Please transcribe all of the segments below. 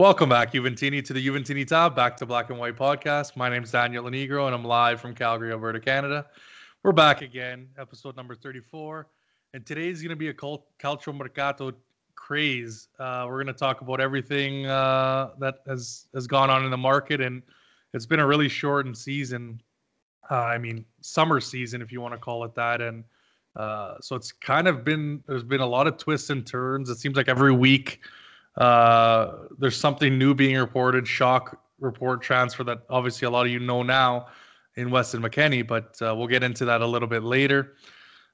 Welcome back, Juventini, to the Juventini Tab, back to Black and White Podcast. My name is Daniel Lenegro, and I'm live from Calgary, Alberta, Canada. We're back again, episode number 34. And today's going to be a cult, Calcio Mercato craze. Uh, we're going to talk about everything uh, that has, has gone on in the market. And it's been a really shortened season. Uh, I mean, summer season, if you want to call it that. And uh, so it's kind of been, there's been a lot of twists and turns. It seems like every week, uh, there's something new being reported. Shock report transfer that obviously a lot of you know now in Weston McKennie, but uh, we'll get into that a little bit later.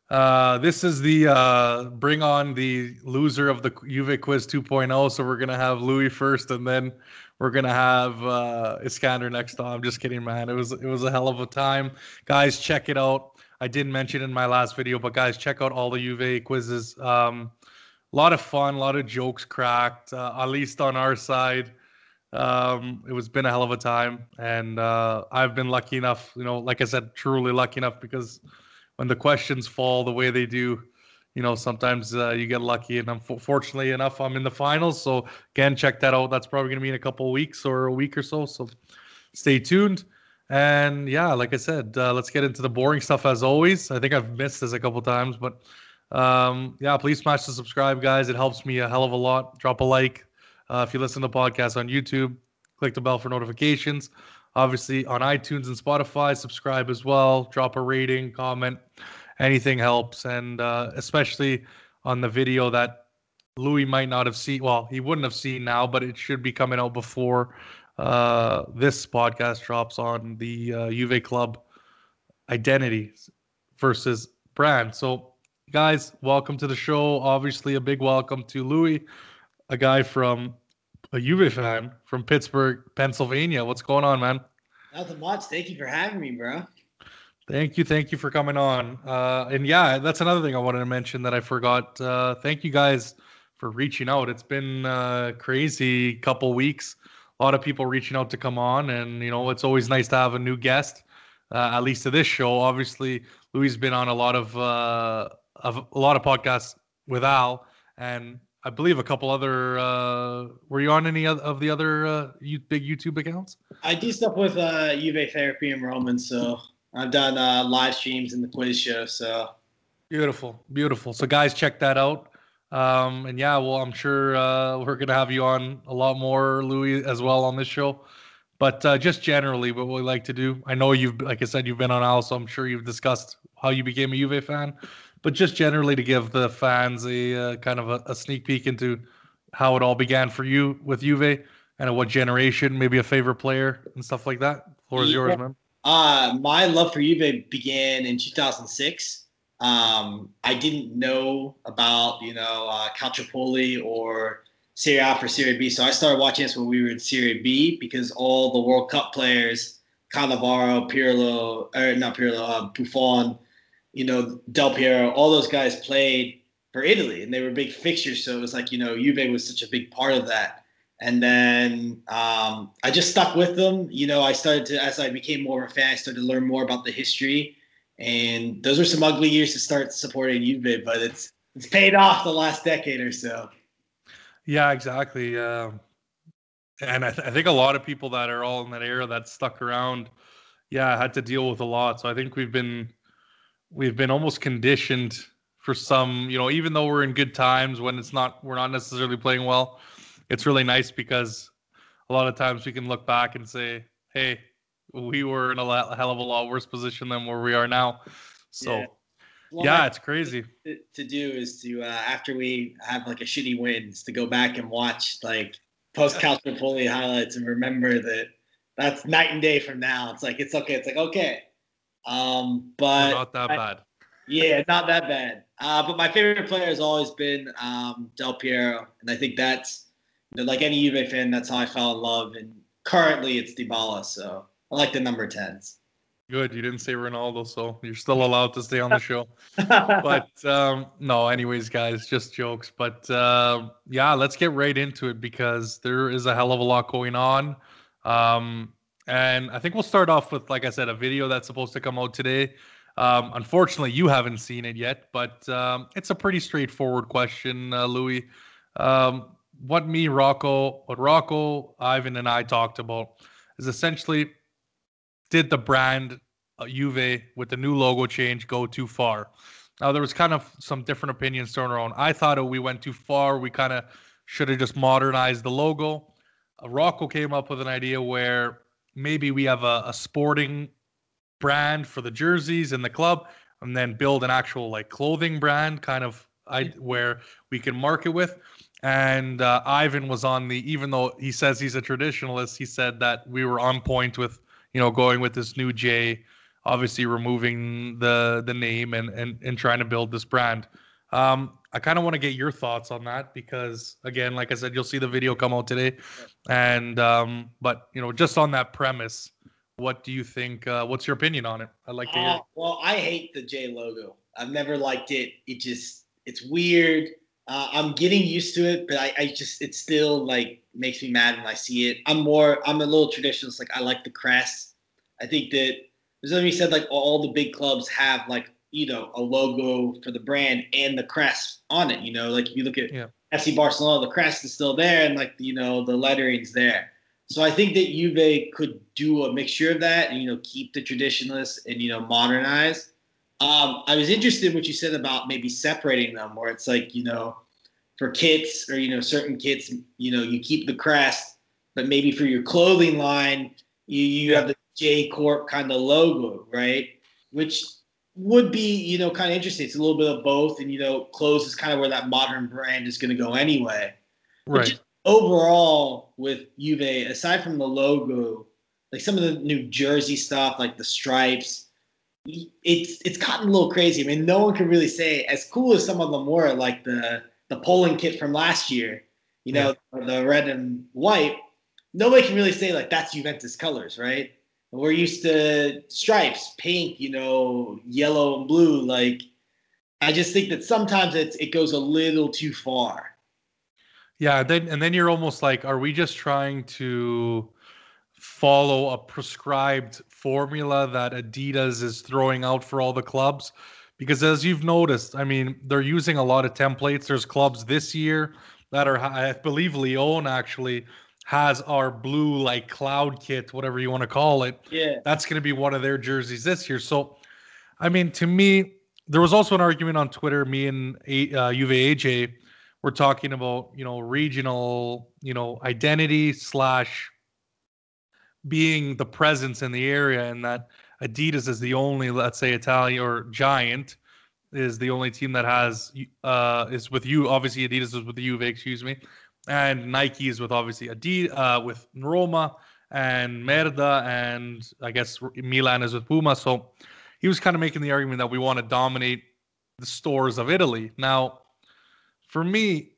Uh, this is the uh, bring on the loser of the Juve Quiz 2.0. So we're gonna have Louis first, and then we're gonna have uh, Iskander next. I'm just kidding, man. It was it was a hell of a time, guys. Check it out. I didn't mention in my last video, but guys, check out all the Juve quizzes. Um, a lot of fun, a lot of jokes cracked, uh, at least on our side. Um, it was been a hell of a time, and uh, I've been lucky enough, you know, like I said, truly lucky enough because when the questions fall the way they do, you know, sometimes uh, you get lucky, and unfortunately enough, I'm in the finals. So again, check that out. That's probably going to be in a couple weeks or a week or so. So stay tuned. And yeah, like I said, uh, let's get into the boring stuff as always. I think I've missed this a couple times, but um, yeah, please smash the subscribe, guys. It helps me a hell of a lot. Drop a like uh, if you listen to the podcast on YouTube. Click the bell for notifications. Obviously on iTunes and Spotify, subscribe as well. Drop a rating, comment, anything helps, and uh, especially on the video that Louis might not have seen. Well, he wouldn't have seen now, but it should be coming out before uh, this podcast drops on the uh, Club identity versus brand. So guys, welcome to the show. Obviously, a big welcome to Louis, a guy from a Juve fan from Pittsburgh, Pennsylvania. What's going on, man? Nothing much. Thank you for having me, bro. Thank you, thank you for coming on. Uh, and yeah, that's another thing I wanted to mention that I forgot. Uh, thank you guys for reaching out. It's been a uh, crazy couple weeks. A lot of people reaching out to come on, and you know, it's always nice to have a new guest. Uh, at least to this show. Obviously, Louis has been on a lot of uh, of a lot of podcasts with Al, and I believe a couple other. Uh, were you on any of the other uh, big YouTube accounts? I do stuff with uh, Juve Therapy and Roman, so I've done uh, live streams in the quiz show. So beautiful, beautiful. So guys, check that out. Um, and yeah, well, I'm sure uh, we're gonna have you on a lot more, Louis, as well on this show. But uh, just generally, what we like to do. I know you've, like I said, you've been on Al, so I'm sure you've discussed how you became a Juve fan but just generally to give the fans a uh, kind of a, a, sneak peek into how it all began for you with Juve and what generation, maybe a favorite player and stuff like that. Floor is yeah. yours, man. Uh, my love for Juve began in 2006. Um, I didn't know about you know uh, Calciopoli or Serie A for Serie B, so I started watching this when we were in Serie B because all the World Cup players, Cannavaro, Pirlo, or not Pirlo, uh, Buffon, you know, Del Piero, all those guys played for Italy and they were big fixtures. So it was like, you know, Juve was such a big part of that. And then um, I just stuck with them. You know, I started to, as I became more of a fan, I started to learn more about the history. And those were some ugly years to start supporting Juve, but it's it's paid off the last decade or so. Yeah, exactly. Uh, and I, th- I think a lot of people that are all in that era that stuck around, yeah, had to deal with a lot. So I think we've been we've been almost conditioned for some, you know, even though we're in good times when it's not we're not necessarily playing well, it's really nice because a lot of times we can look back and say, "Hey, we were in a hell of a lot worse position than where we are now." So, yeah, well, yeah it's crazy. To, do is to uh, after we have like a shitty wins to go back and watch like post Calciopoli highlights and remember that that's night and day from now. It's like it's okay. It's like okay, um, but not that I, bad. Yeah, not that bad. Uh, but my favorite player has always been um, Del Piero, and I think that's you know, like any Juve fan. That's how I fell in love. And currently, it's Dybala, so I like the number tens. Good, you didn't say Ronaldo, so you're still allowed to stay on the show. but um, no, anyways, guys, just jokes. But uh, yeah, let's get right into it because there is a hell of a lot going on. Um, and I think we'll start off with, like I said, a video that's supposed to come out today. Um, unfortunately, you haven't seen it yet, but um, it's a pretty straightforward question, uh, Louis. Um, what me, Rocco, what Rocco, Ivan, and I talked about is essentially did the brand uh, Juve with the new logo change go too far? Now there was kind of some different opinions thrown around. I thought we went too far. We kind of should have just modernized the logo. Uh, Rocco came up with an idea where maybe we have a, a sporting brand for the jerseys and the club, and then build an actual like clothing brand, kind of I where we can market with. And uh, Ivan was on the, even though he says he's a traditionalist, he said that we were on point with, you know, going with this new J, obviously removing the the name and and and trying to build this brand. Um, I kind of want to get your thoughts on that because, again, like I said, you'll see the video come out today, and um, but you know, just on that premise, what do you think? Uh, what's your opinion on it? I'd like to hear. Uh, well, I hate the J logo. I've never liked it. It just it's weird. Uh, I'm getting used to it, but I, I just it still like makes me mad when I see it. I'm more I'm a little traditionalist. Like I like the crest. I think that there's something you said like all the big clubs have like you know a logo for the brand and the crest on it. You know, like if you look at yeah. FC Barcelona, the crest is still there and like you know the lettering's there. So I think that Juve could do a mixture of that and you know keep the traditionalists and you know modernize. Um, I was interested in what you said about maybe separating them, where it's like you know, for kits or you know certain kits, you know, you keep the crest, but maybe for your clothing line, you you have the J Corp kind of logo, right? Which would be you know kind of interesting. It's a little bit of both, and you know, clothes is kind of where that modern brand is going to go anyway. Right. overall, with Juve, aside from the logo, like some of the new jersey stuff, like the stripes it's it's gotten a little crazy. I mean, no one can really say as cool as some of them were, like the the polling kit from last year, you know, yeah. the red and white. Nobody can really say like that's Juventus colors, right? We're used to stripes, pink, you know, yellow and blue. Like, I just think that sometimes it's it goes a little too far. Yeah, then and then you're almost like, are we just trying to follow a prescribed formula that Adidas is throwing out for all the clubs. Because as you've noticed, I mean, they're using a lot of templates. There's clubs this year that are, I believe, Lyon actually has our blue like cloud kit, whatever you want to call it. Yeah, that's going to be one of their jerseys this year. So, I mean, to me, there was also an argument on Twitter. Me and uh, Juve AJ were talking about, you know, regional, you know, identity slash being the presence in the area and that Adidas is the only, let's say, Italian or Giant is the only team that has uh is with you. Obviously, Adidas is with the Juve, excuse me, and Nike is with obviously Adidas uh, with Roma and Merda, and I guess Milan is with Puma. So he was kind of making the argument that we want to dominate the stores of Italy. Now, for me,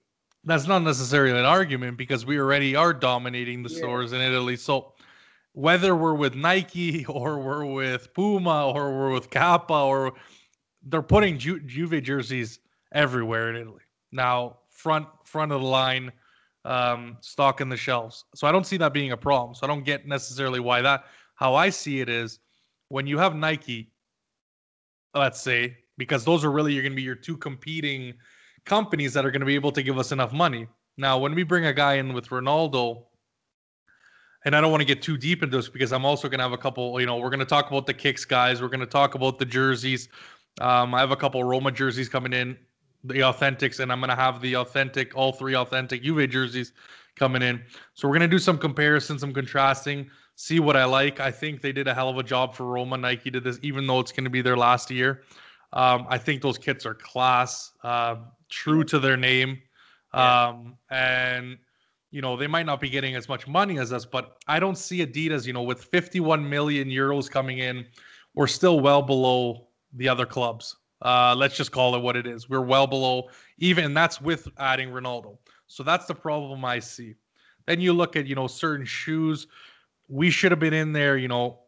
that's not necessarily an argument because we already are dominating the yeah. stores in Italy. So whether we're with Nike or we're with Puma or we're with Kappa or they're putting Ju- Juve jerseys everywhere in Italy. Now, front front of the line, um, stock in the shelves. So I don't see that being a problem. So I don't get necessarily why that. How I see it is when you have Nike, let's say, because those are really you're going to be your two competing companies that are going to be able to give us enough money. Now, when we bring a guy in with Ronaldo and I don't want to get too deep into this because I'm also going to have a couple, you know, we're going to talk about the kicks guys. We're going to talk about the jerseys. Um, I have a couple Roma jerseys coming in, the authentics, and I'm going to have the authentic, all three authentic Juve jerseys coming in. So we're going to do some comparison, some contrasting, see what I like. I think they did a hell of a job for Roma. Nike did this, even though it's going to be their last year. Um, I think those kits are class, uh, true to their name. Um, and you know, they might not be getting as much money as us, but I don't see Adidas, you know, with 51 million euros coming in, we're still well below the other clubs. Uh, let's just call it what it is. We're well below, even and that's with adding Ronaldo. So that's the problem I see. Then you look at, you know, certain shoes. We should have been in there, you know,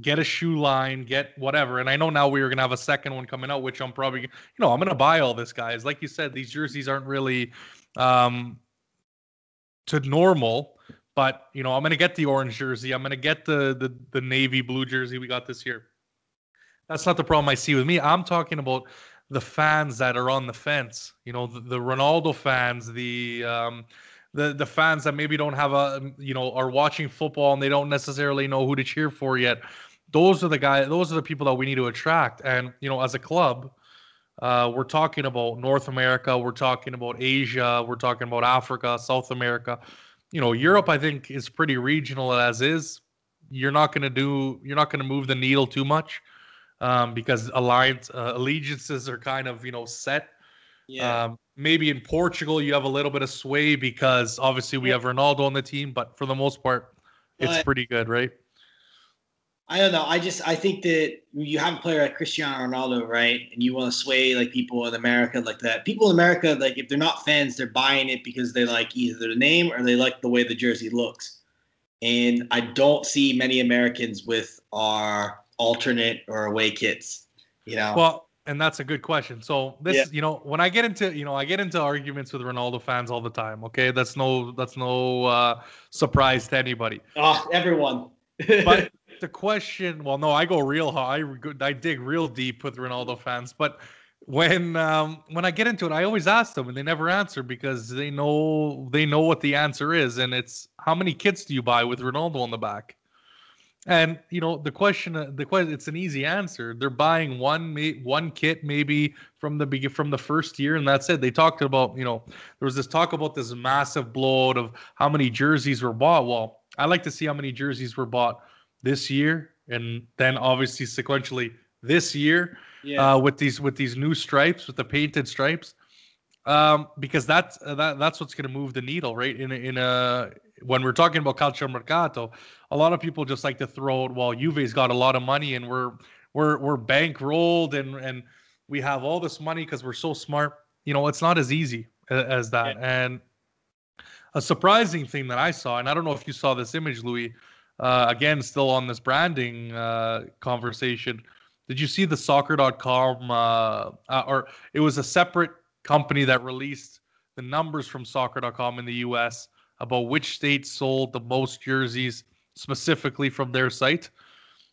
get a shoe line, get whatever. And I know now we are gonna have a second one coming out, which I'm probably, you know, I'm gonna buy all this, guys. Like you said, these jerseys aren't really um to normal. But you know, I'm gonna get the orange jersey. I'm gonna get the the the navy blue jersey we got this year. That's not the problem I see with me. I'm talking about the fans that are on the fence. You know, the, the Ronaldo fans, the um, the the fans that maybe don't have a you know are watching football and they don't necessarily know who to cheer for yet. Those are the guys. Those are the people that we need to attract. And you know, as a club, uh, we're talking about North America. We're talking about Asia. We're talking about Africa, South America. You know, Europe. I think is pretty regional as is. You're not going to do. You're not going to move the needle too much um, because alliance uh, allegiances are kind of you know set. Yeah. Um, maybe in Portugal you have a little bit of sway because obviously we have Ronaldo on the team, but for the most part, it's But- pretty good, right? I don't know. I just I think that you have a player like Cristiano Ronaldo, right? And you want to sway like people in America like that. People in America, like if they're not fans, they're buying it because they like either the name or they like the way the jersey looks. And I don't see many Americans with our alternate or away kits. You know. Well, and that's a good question. So this, Yeah. you know, when I get into, you know, I get into arguments with Ronaldo fans all the time. Okay, that's no, that's no uh, surprise to anybody. oh, everyone. But the question, well, no, I go real high. I, I dig real deep with Ronaldo fans. But when um, when I get into it, I always ask them, and they never answer because they know they know what the answer is, and it's how many kits do you buy with Ronaldo on the back? And you know the question, uh, the question, it's an easy answer. They're buying one one kit maybe from the from the first year, and that's it. They talked about you know there was this talk about this massive blowout of how many jerseys were bought. Well, I like to see how many jerseys were bought this year, and then obviously sequentially this year yeah. uh, with these with these new stripes, with the painted stripes, um, because that's uh, that that's what's going to move the needle, right? In a, in a when we're talking about calcio mercato, a lot of people just like to throw out, well, Juve's got a lot of money and we're we're we're bankrolled and and we have all this money because we're so smart. You know, it's not as easy as that. And a surprising thing that I saw, and I don't know if you saw this image, Louis. Uh, again, still on this branding uh, conversation. Did you see the soccer.com uh, uh, or it was a separate company that released the numbers from soccer.com in the US about which states sold the most jerseys specifically from their site?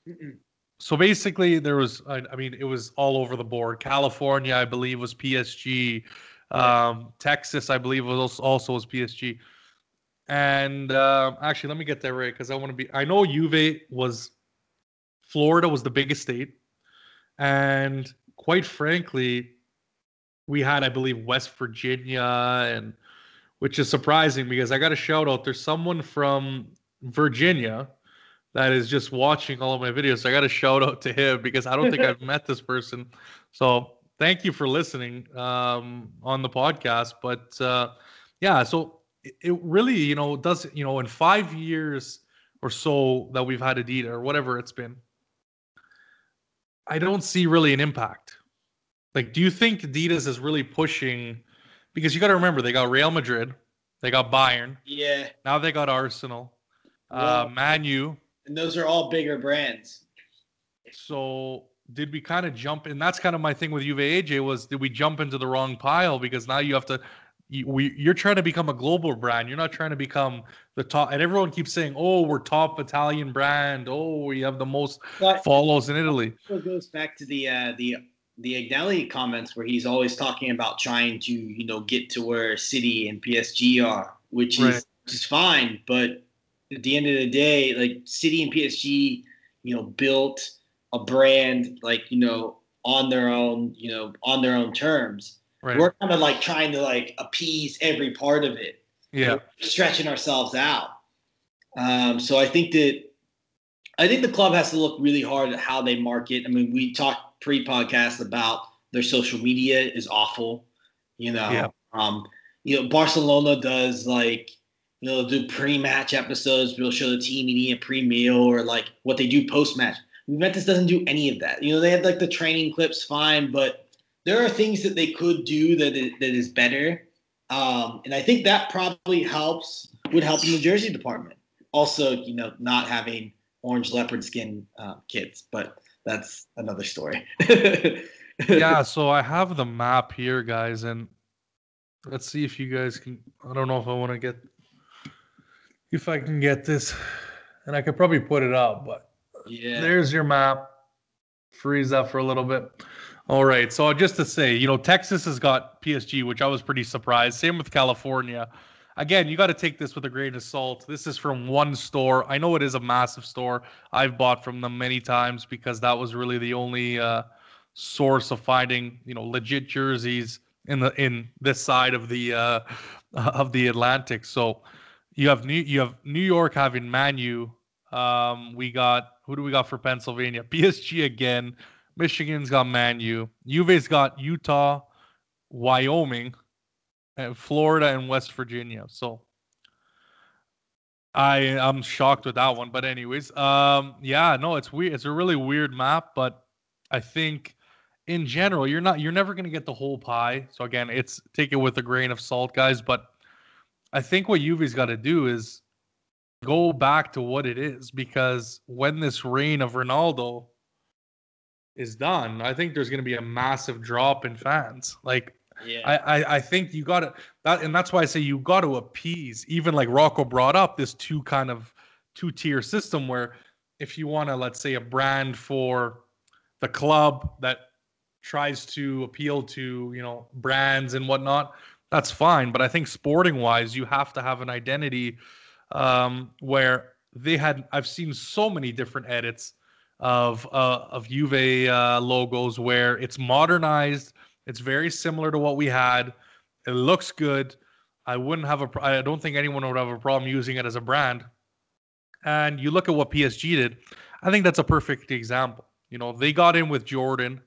Mm-mm. So basically there was I, I mean it was all over the board. California I believe was PSG. Um, Texas I believe was also, also was PSG. And uh, actually let me get that right because I want to be I know Juve was Florida was the biggest state. And quite frankly, we had, I believe, West Virginia, and which is surprising because I got a shout out. There's someone from Virginia that is just watching all of my videos. So I got a shout out to him because I don't think I've met this person. So thank you for listening um, on the podcast. But uh, yeah, so it, it really, you know, does you know in five years or so that we've had Adidas or whatever it's been, I don't see really an impact. Like, do you think Adidas is really pushing? Because you got to remember, they got Real Madrid, they got Bayern, yeah. now they got Arsenal, Well- uh, Man U. And those are all bigger brands. So did we kind of jump? And that's kind of my thing with Juve AJ was did we jump into the wrong pile? Because now you have to. You, we, you're trying to become a global brand. You're not trying to become the top. And everyone keeps saying, "Oh, we're top Italian brand. Oh, we have the most But follows in Italy." it goes back to the uh, the the Agnelli comments where he's always talking about trying to you know get to where City and PSG are, which Right. is which is fine. But at the end of the day, like City and PSG, you know, built a brand like you know on their own, you know, on their own terms. Right. We're kind of like trying to like appease every part of it yeah. stretching ourselves out. Um, so I think that I think the club has to look really hard at how they market. I mean, we talked pre-podcast about their social media is awful. You know, Yeah. um, you know, Barcelona does like you know they'll do pre-match episodes. We'll show the team eating a pre-meal or like what they do post-match. Juventus doesn't do any of that. You know, they have like the training clips, fine, but there are things that they could do that is, that is better. Um, and I think that probably helps would help in the jersey department. Also, you know, not having orange leopard skin uh, kids, but that's another story. yeah, so I have the map here, guys, and let's see if you guys can. I don't know if I want to get if I can get this, and I could probably put it up, but yeah. there's your map. Freeze up for a little bit. All right, so just to say, you know, Texas has got PSG, which I was pretty surprised. Same with California. Again, you got to take this with a grain of salt. This is from one store. I know it is a massive store. I've bought from them many times because that was really the only uh, source of finding, you know, legit jerseys in the in this side of the uh, of the Atlantic. So you have New you have New York having Man U. Um, we got who do we got for Pennsylvania? PSG again. Michigan's got Man U. Juve's got Utah, Wyoming, Florida and West Virginia. So I I'm shocked with that one. But anyways, um, yeah, no, it's weird. It's a really weird map, but I think in general, you're not you're never gonna get the whole pie. So again, it's take it with a grain of salt, guys. But I think what Juve's got to do is go back to what it is because when this reign of Ronaldo is done, I think there's going to be a massive drop in fans. Like, yeah. I, I, I think you got to that, and that's why I say you got to appease. Even like Rocco brought up this two kind of two tier system where if you want to, let's say, a brand for the club that tries to appeal to you know brands and whatnot, that's fine. But I think sporting wise, you have to have an identity um, where they had. I've seen so many different edits of uh, of Juve uh, logos where it's modernized. It's very similar to what we had. It looks good. I wouldn't have a. I don't think anyone would have a problem using it as a brand. And you look at what PSG did. I think that's a perfect example. You know, they got in with Jordan,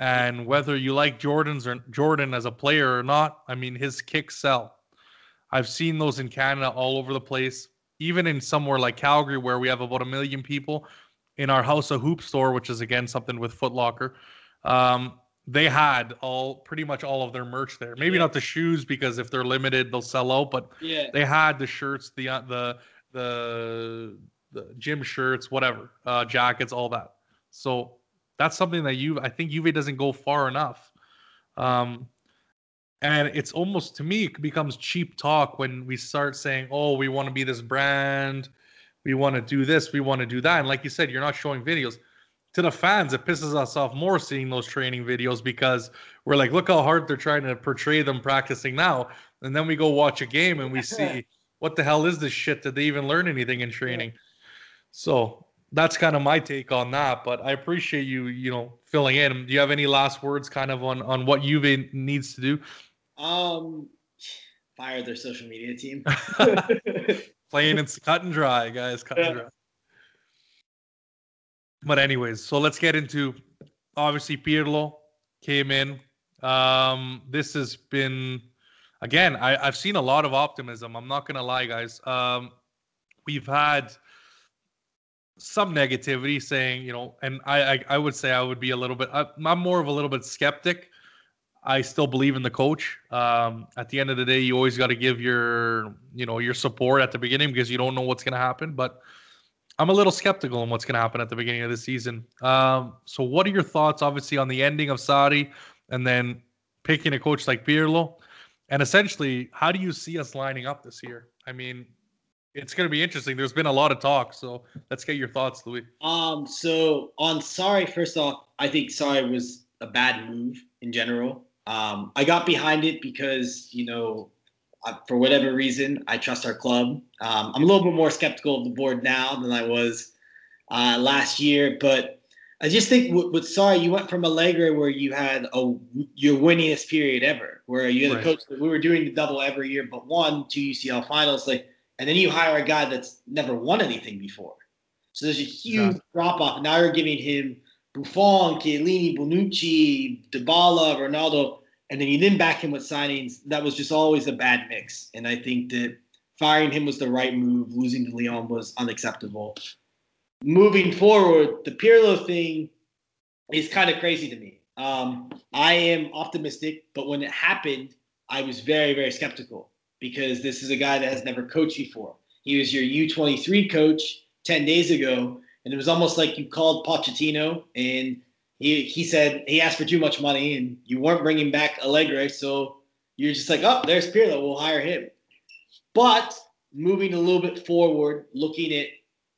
and whether you like Jordan's or Jordan as a player or not, I mean, his kicks sell. I've seen those in Canada all over the place, even in somewhere like Calgary, where we have about a million people in our House of Hoop store, which is again something with Footlocker. Um, they had all pretty much all of their merch there. Maybe yeah. not the shoes because if they're limited, they'll sell out. But yeah, they had the shirts, the uh, the the the gym shirts, whatever, uh, jackets, all that. So that's something that you I think Juve doesn't go far enough. Um, and it's almost to me it becomes cheap talk when we start saying, "Oh, we want to be this brand, we want to do this, we want to do that." And like you said, you're not showing videos. To the fans, it pisses us off more seeing those training videos because we're like, "Look how hard they're trying to portray them practicing now," and then we go watch a game and we see what the hell is this shit? Did they even learn anything in training? So that's kind of my take on that. But I appreciate you, you know, filling in. Do you have any last words, kind of on on what Juve needs to do? Um, fire their social media team. Plain and cut and dry, guys. Cut yeah. and dry. But anyways, so let's get into obviously Pirlo came in. Um, this has been again, I, I've seen a lot of optimism. I'm not gonna lie, guys. Um, we've had some negativity saying, you know, and I, I, I would say I would be a little bit, I'm more of a little bit skeptic I still believe in the coach. Um, at the end of the day, you always got to give your, you know, your support at the beginning because you don't know what's going to happen. But I'm a little skeptical on what's going to happen at the beginning of the season. Um, so, what are your thoughts, obviously, on the ending of Sarri and then picking a coach like Pirlo? And essentially, how do you see us lining up this year? I mean, it's going to be interesting. There's been a lot of talk, so let's get your thoughts, Louis. Um, so on Sarri, first off, I think Sarri was a bad move in general. Um, I got behind it because, you know, for whatever reason, I trust our club. Um, I'm a little bit more skeptical of the board now than I was uh, last year, but I just think with, with Sarri, you went from Allegri where you had a your winningest period ever, where you had right. a coach that we were doing the double every year, but won two UCL finals, like, and then you hire a guy that's never won anything before. So there's a huge yeah. drop off. Now you're giving him Buffon, Chiellini, Bonucci, Dybala, Ronaldo, and then you didn't back him with signings. That was just always a bad mix. And I think that firing him was the right move. Losing to Lyon was unacceptable. Moving forward, the Pirlo thing is kind of crazy to me. Um, I am optimistic, but when it happened, I was very, very skeptical because this is a guy that has never coached before. He was your U23 coach 10 days ago, and it was almost like you called Pochettino and he he said he asked for too much money and you weren't bringing back Allegri, so you're just like, oh, there's Pirlo, we'll hire him. But moving a little bit forward, looking at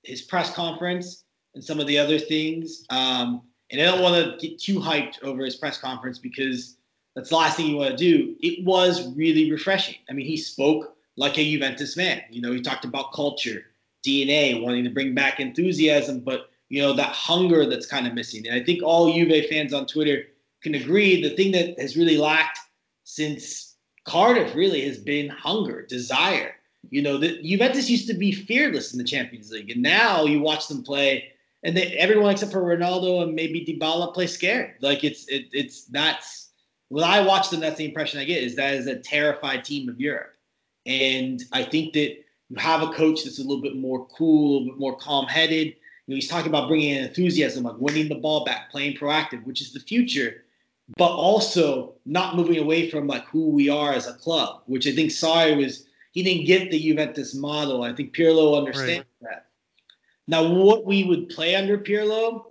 his press conference and some of the other things, um, and I don't want to get too hyped over his press conference because that's the last thing you want to do. It was really refreshing. I mean, he spoke like a Juventus man. You know, he talked about culture, DNA, wanting to bring back enthusiasm, but you know that hunger that's kind of missing. And I think all Juve fans on Twitter can agree the thing that has really lacked since Cardiff really has been hunger, desire. You know, the Juventus used to be fearless in the Champions League, and now you watch them play, and they, everyone except for Ronaldo and maybe Dybala play scared. Like it's it, it's that's when I watch them, that's the impression I get is that is a terrified team of Europe, and I think that you have a coach that's a little bit more cool, a little bit more calm-headed. You know, he's talking about bringing in enthusiasm, like winning the ball back, playing proactive, which is the future but also not moving away from like who we are as a club, which I think Sarri was he didn't get the Juventus model. I think Pirlo understands right. that. Now, what we would play under Pirlo,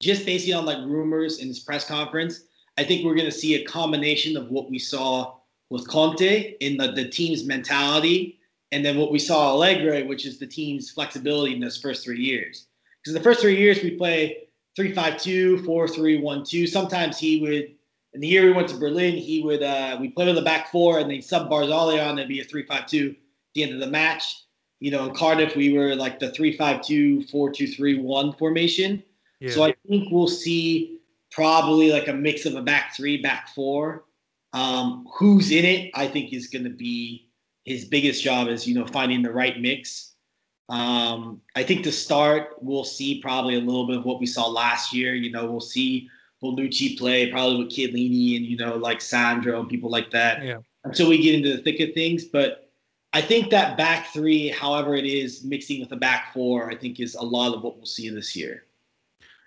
just based on like rumors in his press conference, I think we're going to see a combination of what we saw with Conte in the, the team's mentality, and then what we saw Allegri, which is the team's flexibility in those first three years. Because the first three years we play three five two, four three one two. Sometimes he would. In the year we went to Berlin, he would uh, we played on the back four and they sub Barzagli on. It'd be a three five two at the end of the match. You know, in Cardiff we were like the three five two, four two three one formation. Yeah. So I think we'll see probably like a mix of a back three, back four. Um, who's in it? I think is going to be his biggest job is you know finding the right mix. Um, I think to start, we'll see probably a little bit of what we saw last year. You know, we'll see Bonucci play probably with Chiellini and you know like Sandro and people like that. Yeah. Until we get into the thick of things, but I think that back three, however it is, mixing with the back four, I think is a lot of what we'll see this year.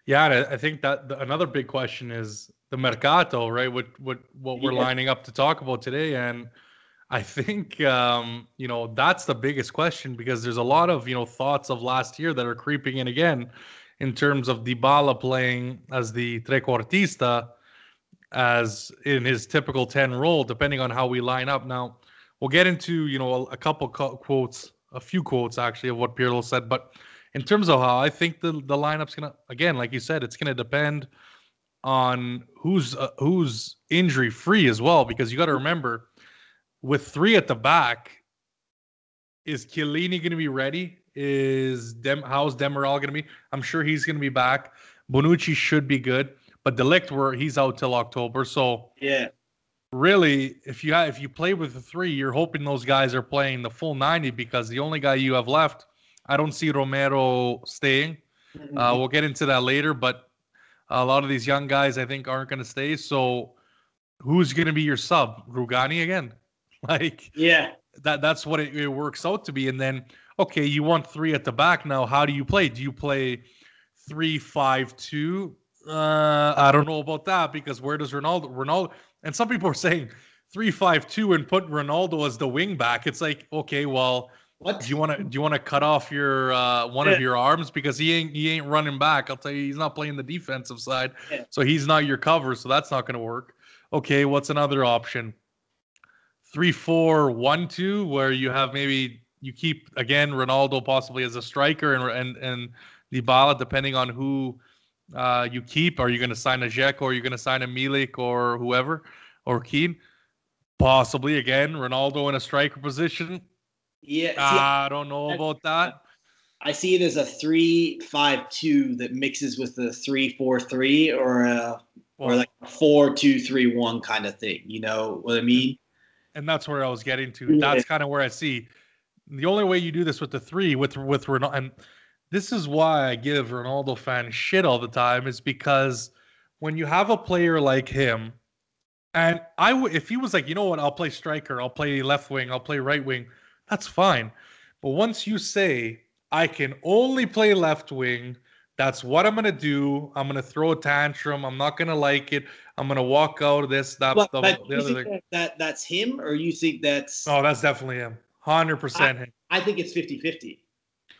Yeah, I think that the, another big question is the mercato, right? What what what we're lining up to talk about today, and I think um, you know that's the biggest question because there's a lot of you know thoughts of last year that are creeping in again, in terms of Dybala playing as the trequartista, as in his typical ten role, depending on how we line up. Now we'll get into you know a, couple quotes, a few quotes actually of what Pirlo said, but in terms of how I think the the lineup's gonna again, like you said, it's gonna depend on who's uh, who's injury free as well because you got to remember with three at the back, is Chiellini going to be ready? Is Dem how's Demiral going to be? I'm sure he's going to be back. Bonucci should be good, but De Ligt, where he's out till October. So yeah, really, if you have, if you play with the three, you're hoping those guys are playing the full 90 because the only guy you have left, I don't see Romero staying. Mm-hmm. Uh, we'll get into that later, but a lot of these young guys I think aren't going to stay. So who's going to be your sub? Rugani again? like yeah. that that's what it, it, works out to be. And then okay you want three at the back now. How do you play? Do you play three five two? Uh i don't know about that because where does ronaldo ronaldo and some people are saying three five two and put ronaldo as the wing back. It's like okay well what? do you want to do you want to cut off your uh one yeah. of your arms? Because he ain't he ain't running back. I'll tell you he's not playing the defensive side. Yeah. so he's not your cover. So that's not going to work. Okay what's another option three four one two where you have maybe you keep again Ronaldo possibly as a striker and and and Dybala depending on who uh, you keep. Are you going to sign a Dzeko or are you going to sign a Milik or whoever or Kean? Possibly again Ronaldo in a striker position. Yeah, see, I don't know about that. I see it as a three-five-two that mixes with the three-four-three or a or like a four-two-three-one kind of thing. You know what I mean? And that's where I was getting to. Yeah. That's kind of where I see the only way you do this with the three with with Ronaldo, and this is why I give Ronaldo fans shit all the time, is because when you have a player like him, and I would if he was like, you know what, I'll play striker, I'll play left wing, I'll play right wing, that's fine. But once you say I can only play left wing, that's what I'm gonna do. I'm gonna throw a tantrum. I'm not gonna like it. I'm gonna walk out of this. That, but, the, but the other thing. That, that, that's him, or you think that's? Oh, that's definitely him. Hundred percent him. I think it's 50-50.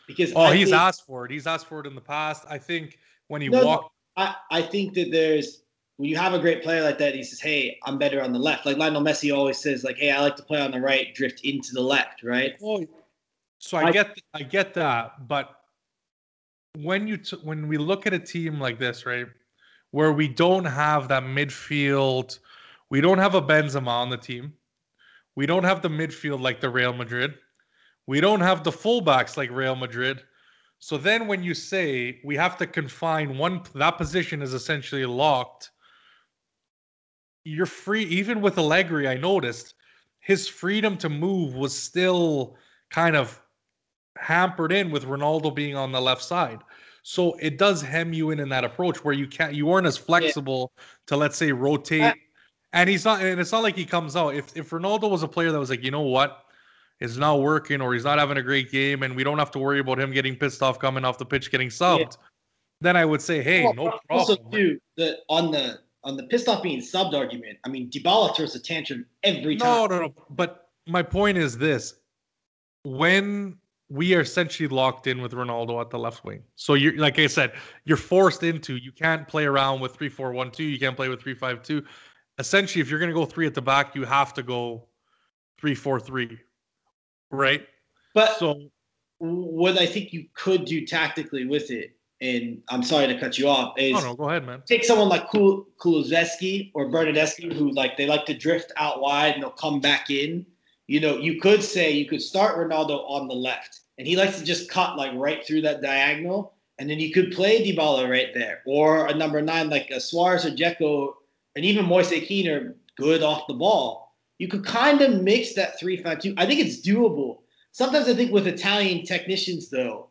because oh, I he's think, asked for it. He's asked for it in the past. I think when he no, walked. No, I I think that there's when you have a great player like that, he says, "Hey, I'm better on the left." Like Lionel Messi always says, "Like, hey, I like to play on the right, drift into the left." Right. Oh, so I, I get I get that, but when you t- when we look at a team like this, right, where we don't have that midfield, we don't have a Benzema on the team, We don't have the midfield like the Real Madrid. We don't have the fullbacks like Real Madrid. So then when you say we have to confine one that position is essentially locked, you're free even with Allegri, I noticed his freedom to move was still kind of hampered in with Ronaldo being on the left side. So it does hem you in in that approach where you can't you aren't as flexible yeah. to let's say rotate. Uh, and he's not and it's not like he comes out. If if Ronaldo was a player that was like, you know what, it's not working or he's not having a great game and we don't have to worry about him getting pissed off coming off the pitch getting subbed, yeah. then I would say, hey, well, no problem. Also, too, the on the on the pissed off being subbed argument, I mean, Dybala throws a tantrum every time. No, no, no. But my point is this: when we are essentially locked in with Ronaldo at the left wing. So you're like I said, you're forced into you can't play around with three four one two. You can't play with three five two. Essentially, if you're gonna go three at the back, you have to go three four three. Right? But so what I think you could do tactically with it, and I'm sorry to cut you off, is oh, no, go ahead, man. Take someone like Kul- Kulusevski or Bernardeschi, who like they like to drift out wide and they'll come back in. You know, you could say you could start Ronaldo on the left and he likes to just cut like right through that diagonal, and then you could play Dybala right there, or a number nine like a Suarez or Dzeko, and even Moise Kean are good off the ball. You could kind of mix that three-five-two. I think it's doable. Sometimes I think with Italian technicians though,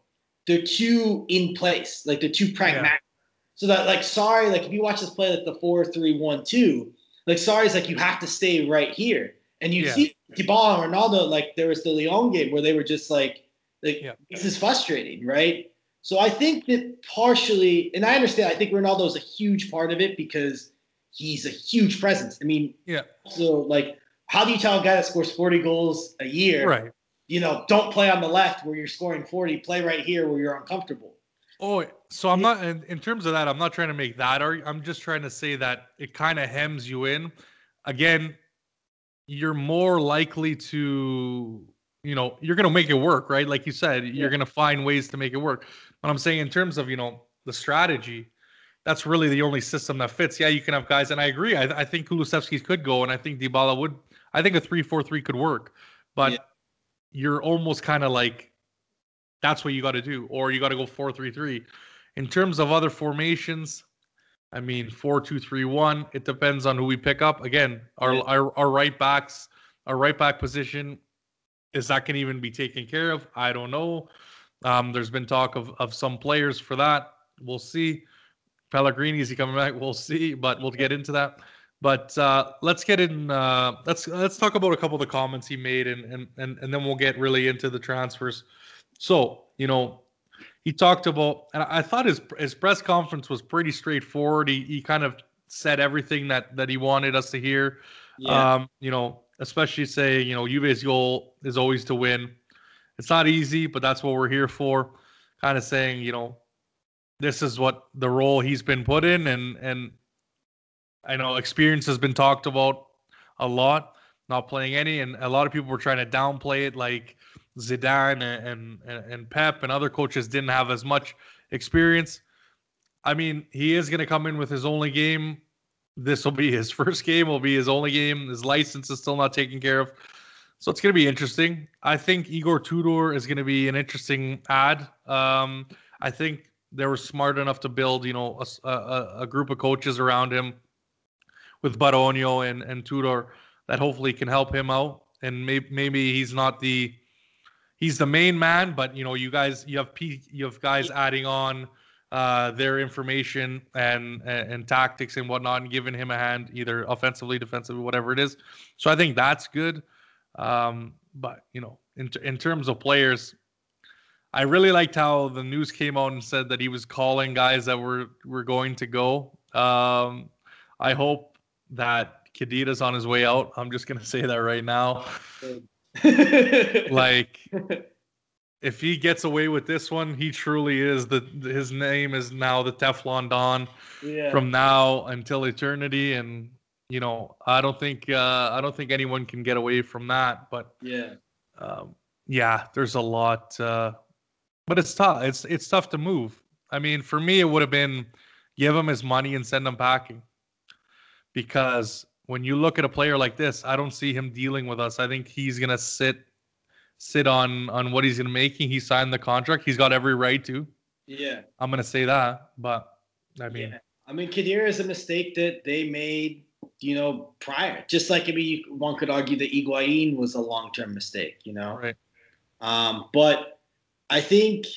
they're too in place, like they're too pragmatic. Yeah. So that like Sarri, like if you watch this play like the four-three-one-two, like Sarri, is like you have to stay right here. And you yeah. see Dybala and Ronaldo, like there was the Lyon game where they were just like like, yeah. This is frustrating, right? So I think that partially, and I understand, I think Ronaldo is a huge part of it because he's a huge presence. I mean, yeah. So, like, how do you tell a guy that scores 40 goals a year, right? You know, don't play on the left where you're scoring 40, play right here where you're uncomfortable. Oh, so I'm not in, in terms of that. I'm not trying to make that argument. I'm just trying to say that it kind of hems you in. Again, you're more likely to you know, you're going to make it work, right? Like you said, yeah. you're going to find ways to make it work. But I'm saying in terms of, you know, the strategy, that's really the only system that fits. Yeah, you can have guys, and I agree. I, I think Kulusevski could go, and I think Dybala would. I think a three-four-three could work, but yeah. you're almost kind of like that's what you got to do, or you got to go four-three-three. In terms of other formations, I mean four-two-three-one. It depends on who we pick up. Again, our yeah. our, our right backs, our right back position is that can even be taken care of? I don't know. Um, there's been talk of, of some players for that. We'll see. Pellegrini is he coming back? We'll see, but we'll get into that. But uh, let's get in. Uh, let's let's talk about a couple of the comments he made, and and and and then we'll get really into the transfers. So you know, he talked about, and I thought his his press conference was pretty straightforward. He he kind of said everything that that he wanted us to hear. Yeah. Um, you know, especially say, you know, Juve's goal is always to win. It's not easy, but that's what we're here for. Kind of saying, you know, this is what the role he's been put in, and and I know experience has been talked about a lot, not playing any, and a lot of people were trying to downplay it, like Zidane and and, and Pep and other coaches didn't have as much experience. I mean, he is going to come in with his only game this will be his first game, will be his only game. His license is still not taken care of. So it's going to be interesting. I think Igor Tudor is going to be an interesting ad. Um, I think they were smart enough to build, you know, a, a, a group of coaches around him with Baronio and, and Tudor that hopefully can help him out. And maybe maybe he's not the he's the main man, but you know, you guys you have P, you have guys adding on uh, their information and, and, and tactics and whatnot, and giving him a hand either offensively, defensively, whatever it is. So I think that's good. Um, but you know, in in terms of players, I really liked how the news came out and said that he was calling guys that were were going to go. Um, I hope that Khedira's on his way out. I'm just gonna say that right now. like if he gets away with this one, he truly is the his name is now the Teflon Don yeah. from now until eternity. And you know, I don't think uh, I don't think anyone can get away from that. But yeah, um, yeah, there's a lot, uh, but it's tough. It's it's tough to move. I mean, for me, it would have been give him his money and send him packing, because when you look at a player like this, I don't see him dealing with us. I think he's gonna sit sit on on what he's gonna making. He signed the contract. He's got every right to. Yeah. I'm gonna say that, but I mean, yeah. I mean, Khedira is a mistake that they made, you know, prior. Just like I mean, one could argue that Higuain was a long term mistake, you know. right? Um, but I think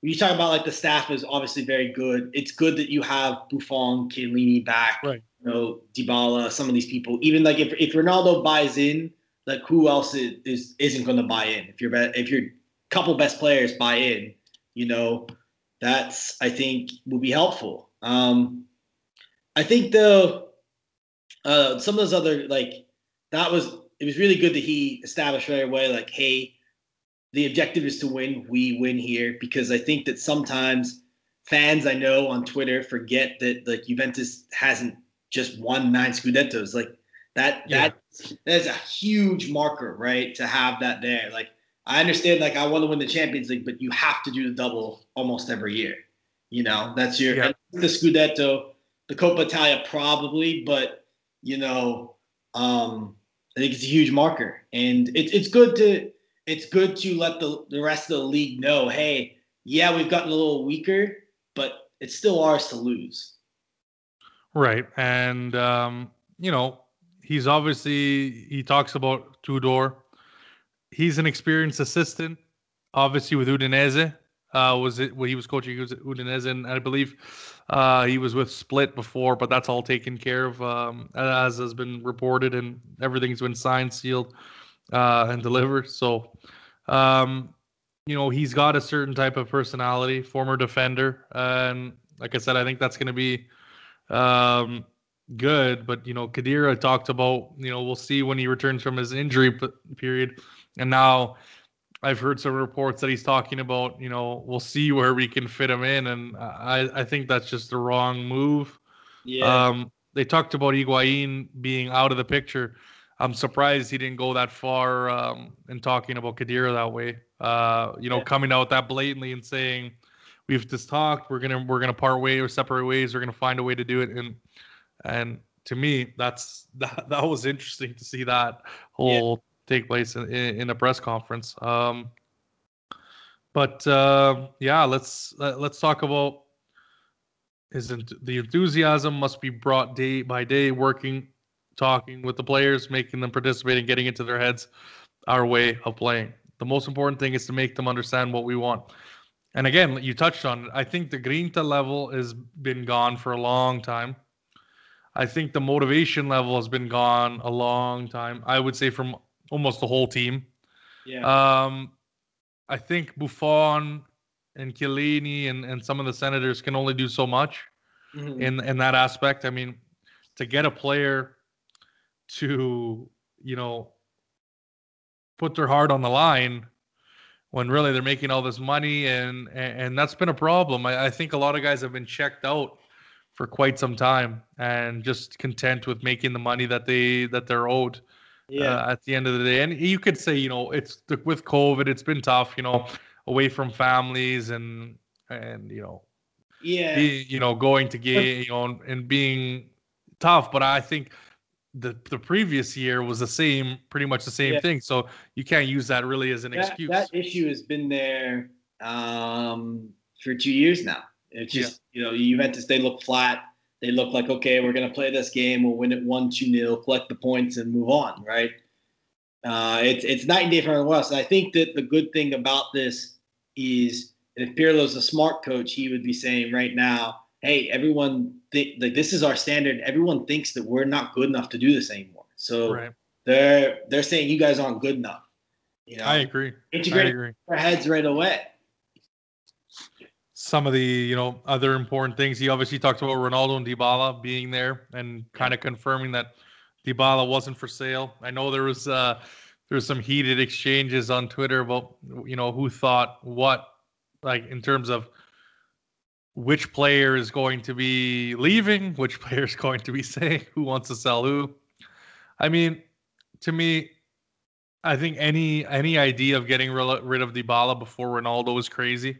when you talk about like the staff is obviously very good. It's good that you have Buffon, Chiellini back, Right. You know, Dybala, some of these people. Even like if, if Ronaldo buys in, like who else is, is isn't going to buy in? If your if your couple best players buy in, you know, that's I think will be helpful. Um, I think though, uh, some of those other like that was it was really good that he established right away like, hey, the objective is to win. We win here because I think that sometimes fans I know on Twitter forget that like Juventus hasn't just won nine Scudettos. Like that Yeah. that that is a huge marker, right? To have that there. Like I understand like I want to win the Champions League, but you have to do the double almost every year. You know, that's your Yeah. the Scudetto, the Coppa Italia probably, but you know, um, I think it's a huge marker, and it's it's good to it's good to let the the rest of the league know, hey, yeah, we've gotten a little weaker, but it's still ours to lose. Right. And um, you know, he's obviously he talks about Tudor. He's an experienced assistant, obviously with Udinese. Uh, was it when he was coaching he was at Udinese, and I believe uh, he was with Split before, but that's all taken care of, um, as has been reported, and everything's been signed, sealed, uh, and delivered. So, um, you know, he's got a certain type of personality, former defender, and like I said, I think that's going to be um, good. But you know, Khedira talked about you know we'll see when he returns from his injury p- period, and now I've heard some reports that he's talking about you know we'll see where we can fit him in, and I I think that's just the wrong move. Yeah, Um, they talked about Higuain being out of the picture. I'm surprised he didn't go that far um, in talking about Khedira that way. Uh, you know, Yeah. coming out that blatantly and saying, "We've just talked. We're gonna we're gonna part ways or separate ways. We're gonna find a way to do it." And and to me, that's that that was interesting to see that whole take place in, in, in a press conference. Um, but uh, yeah, let's let, let's talk about isn't the enthusiasm must be brought day by day, working, talking with the players, making them participate, and getting into their heads our way of playing. The most important thing is to make them understand what we want. And again, you touched on it. I think the Grinta level has been gone for a long time. I think the motivation level has been gone a long time. I would say from almost the whole team. yeah, Um, I think Buffon and Chiellini and, and some of the senators can only do so much Mhm. in in that aspect. I mean, to get a player to you know put their heart on the line when really they're making all this money and and, and that's been a problem. I, I think a lot of guys have been checked out for quite some time and just content with making the money that they that they're owed yeah, uh, at the end of the day. And you could say, you know, it's with COVID, it's been tough, you know, away from families and and you know, yeah. you know, going to gay, you know, and, and being tough. But I think the the previous year was the same, pretty much the same Yeah. thing. So you can't use that really as an that, excuse. that issue has been there um, for two years now. It's Yeah. just you know Juventus they look flat. They look like okay, we're gonna play this game. We'll win it one two nil, collect the points, and move on. Right? Uh, it's it's night and day from everyone else. And I think that the good thing about this is if Pirlo's a smart coach, he would be saying right now, hey, everyone, think like this is our standard. Everyone thinks that we're not good enough to do this anymore. So right. they're they're saying you guys aren't good enough. You know, I agree. I integrate agree. our heads right away. some of the you know other important things. He obviously talked about Ronaldo and Dybala being there and kind of confirming that Dybala wasn't for sale. I know there was uh there was some heated exchanges on Twitter about you know who thought what like in terms of which player is going to be leaving, which player is going to be saying who wants to sell who. I mean, to me, I think any any idea of getting rid of Dybala before Ronaldo is crazy.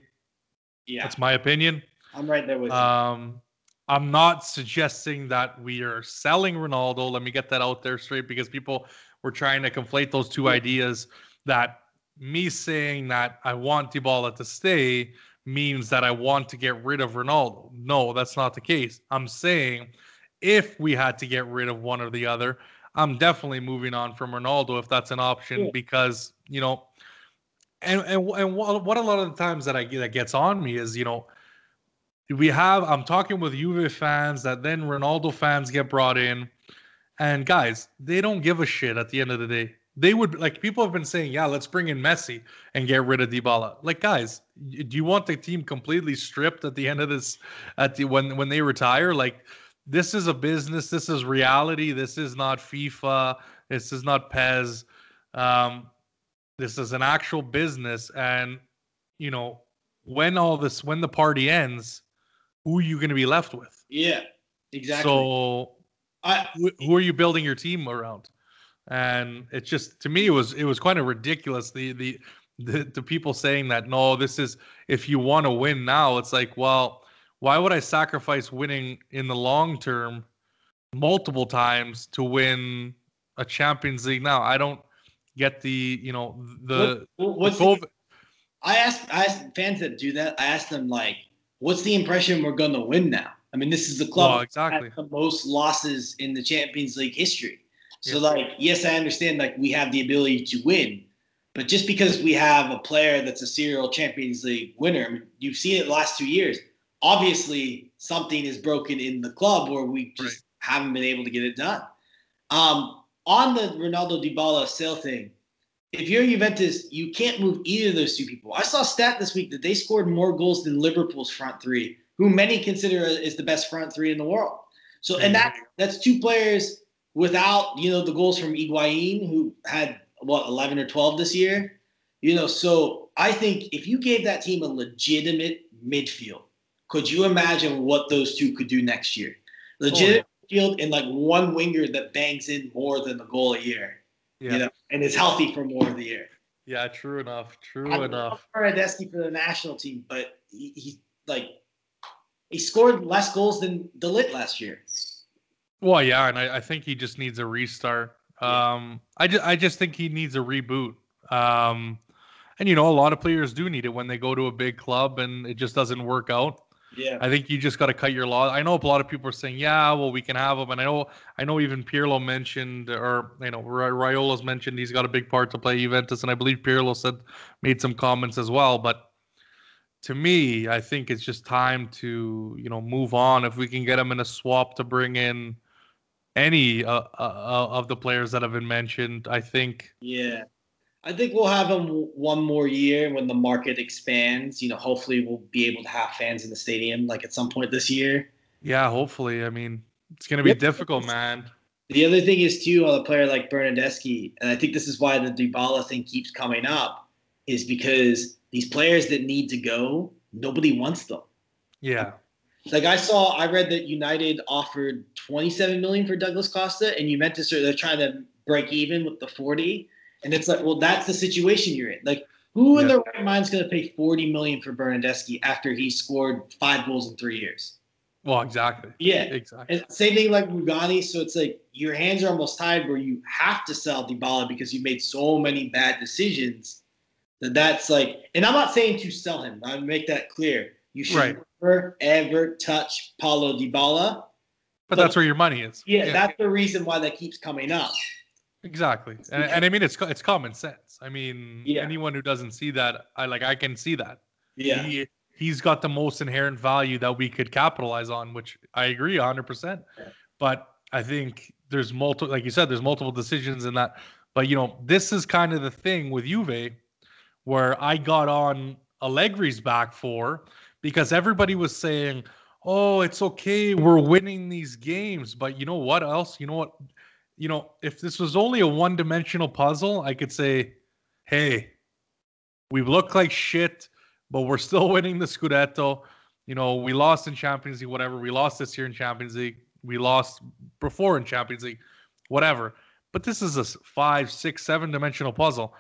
Yeah, That's my opinion. I'm right there with you. Um, I'm not suggesting that we are selling Ronaldo. Let me get that out there straight because people were trying to conflate those two ideas. That me saying that I want Dybala to stay means that I want to get rid of Ronaldo. No, that's not the case. I'm saying if we had to get rid of one or the other, I'm definitely moving on from Ronaldo if that's an option yeah. because you know, and and and what a lot of the times that I that gets on me is you know we have I'm talking with Juve fans that then Ronaldo fans get brought in. And guys, they don't give a shit at the end of the day. They would like people have been saying, yeah, let's bring in Messi and get rid of Dybala. Like, guys, do you want the team completely stripped at the end of this at the when when they retire? Like, this is a business, this is reality, this is not FIFA, this is not PES. Um, this is an actual business, and you know, when all this when the party ends, who are you going to be left with? Yeah, exactly. So, I, who are you building your team around? And it's just to me, it was it was kind of ridiculous. The the the, the people saying that no, this is if you want to win now, it's like, well, why would I sacrifice winning in the long term multiple times to win a Champions League now? I don't get the you know the. What, what's the, I asked I asked fans that do that. I asked them like, what's the impression we're going to win now? I mean, this is the club well, exactly. the most losses in the Champions League history. So, yeah. like, yes, I understand like we have the ability to win, but just because we have a player that's a serial Champions League winner, I mean, you've seen it the last two years. Obviously, something is broken in the club, or we just right. haven't been able to get it done. Um, on the Ronaldo Dybala sale thing, if you're Juventus, you can't move either of those two people. I saw a stat this week that they scored more goals than Liverpool's front three, who many consider is the best front three in the world. So, and that that's two players without you know the goals from Higuain, who had what 11 or 12 this year. You know, so I think if you gave that team a legitimate midfield, could you imagine what those two could do next year? Legitimate oh, yeah. midfield and like one winger that bangs in more than a goal a year. Yeah. You know, and is healthy for more of the year. Yeah, true enough. True I enough. Bernardeschi for the national team, but he, he like he scored less goals than De Ligt last year. Well, yeah, and I, I think he just needs a restart. Um, I just I just think he needs a reboot. Um, and you know, a lot of players do need it when they go to a big club and it just doesn't work out. Yeah. I think you just got to cut your law. I know a lot of people are saying, yeah, well, we can have him. And I know, I know even Pirlo mentioned, or, you know, Raiola's mentioned he's got a big part to play Juventus. And I believe Pirlo said, made some comments as well. But to me, I think it's just time to, you know, move on. If we can get him in a swap to bring in any uh, uh, uh of the players that have been mentioned, I think. Yeah. I think we'll have him one more year when the market expands. You know, hopefully we'll be able to have fans in the stadium like at some point this year. Yeah, hopefully. I mean, it's going to be yep. difficult, man. The other thing is too on a player like Bernardeschi, and I think this is why the Dybala thing keeps coming up, is because these players that need to go, nobody wants them. Yeah. Like I saw, I read that United offered 27 million for Douglas Costa, and you Juventus are they're trying to break even with the 40. And it's like, well, that's the situation you're in. Like, who yeah. in their right mind is going to pay 40 million for Bernardeschi after he scored five goals in three years? Well, exactly. Yeah, exactly. And same thing like Rugani. So it's like your hands are almost tied where you have to sell Dybala because you made so many bad decisions. That that's like, and I'm not saying to sell him. I make that clear. You should right. never ever touch Paulo Dybala. But, but, that's where your money is. Yeah, yeah, that's the reason why that keeps coming up. Exactly, and, and I mean it's it's common sense. I mean, yeah. anyone who doesn't see that, I like I can see that. Yeah, he, he's got the most inherent value that we could capitalize on, which I agree 100. percent But I think there's multiple, like you said, there's multiple decisions in that. But you know, this is kind of the thing with Juve, where I got on Allegri's back for because everybody was saying, "Oh, it's okay, we're winning these games." But you know what else? You know what? you know, if this was only a one dimensional puzzle, I could say, hey, we look like shit, but we're still winning the Scudetto. You know, we lost in Champions League, whatever. We lost this year in Champions League. We lost before in Champions League, whatever. But this is a five, six, seven dimensional puzzle.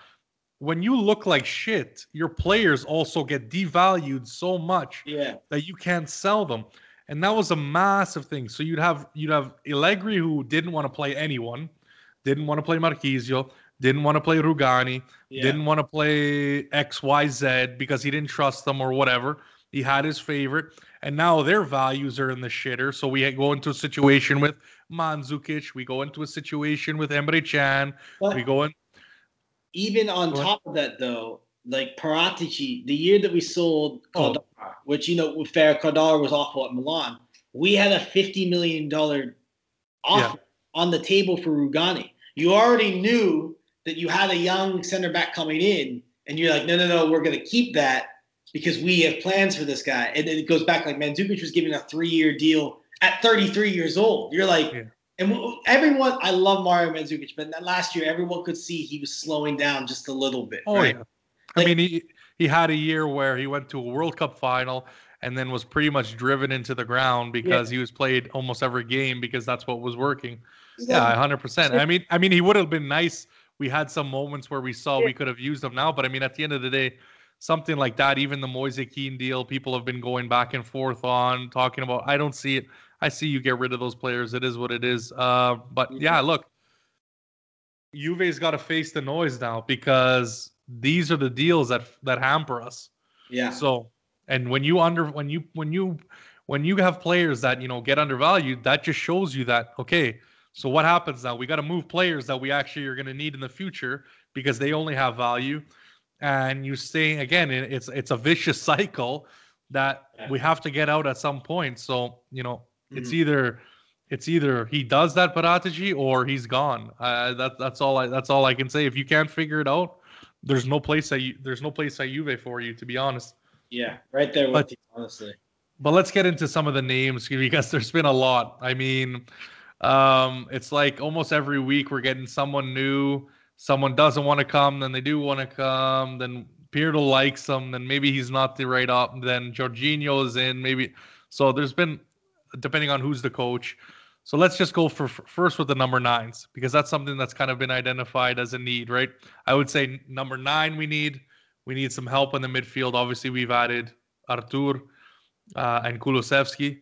When you look like shit, your players also get devalued so much yeah. that you can't sell them. and that was a massive thing. So you'd have you'd have Allegri who didn't want to play anyone, didn't want to play Marchisio, didn't want to play Rugani, yeah. didn't want to play X Y Z because he didn't trust them or whatever. He had his favorite, and now their values are in the shitter. So we go into a situation with Mandzukic. We go into a situation with Emre Can. But we go in. Even on top of that, though, like Paratici, the year that we sold oh. which you know, fair Caldara was awful at Milan, we had a fifty million dollar offer yeah. on the table for Rugani. You already knew that you had a young center back coming in, and you're like, no, no, no, we're going to keep that because we have plans for this guy. And then it goes back like Mandzukic was given a three year deal at 33 years old. You're like, yeah. And everyone, I love Mario Mandzukic, but last year everyone could see he was slowing down just a little bit. Oh right? yeah, like, I mean he he had a year where he went to a World Cup final and then was pretty much driven into the ground because yeah. he was played almost every game because that's what was working. Yeah, hundred percent. I mean, I mean, he would have been nice. We had some moments where we saw yeah. we could have used him now, but I mean, at the end of the day, something like that, even the Moise Kean deal, people have been going back and forth on talking about. I don't see it. I see you get rid of those players. It is what it is. Uh, but mm-hmm. yeah, look, Juve's got to face the noise now because these are the deals that that hamper us. Yeah. So, and when you under when you when you when you have players that you know get undervalued, that just shows you that okay. So what happens now? We got to move players that we actually are going to need in the future because they only have value and you stay again it's it's a vicious cycle that we have to get out at some point so you know mm-hmm. it's either it's either he does that Paratici or he's gone. Uh, that that's all I that's all I can say. If you can't figure it out there's no place that you, there's no place at Juve for you to be honest. Yeah right there with but, you honestly. but let's get into some of the names because there's been a lot. I mean um it's like almost every week we're getting someone new. Someone doesn't want to come, then they do want to come, then Pirlo likes them, then maybe he's not the right op, then Jorginho is in, maybe. So there's been, depending on who's the coach. So let's just go for first with the number nines because that's something that's kind of been identified as a need, right? I would say number nine we need we need some help in the midfield. Obviously, we've added Artur uh, and Kulusevski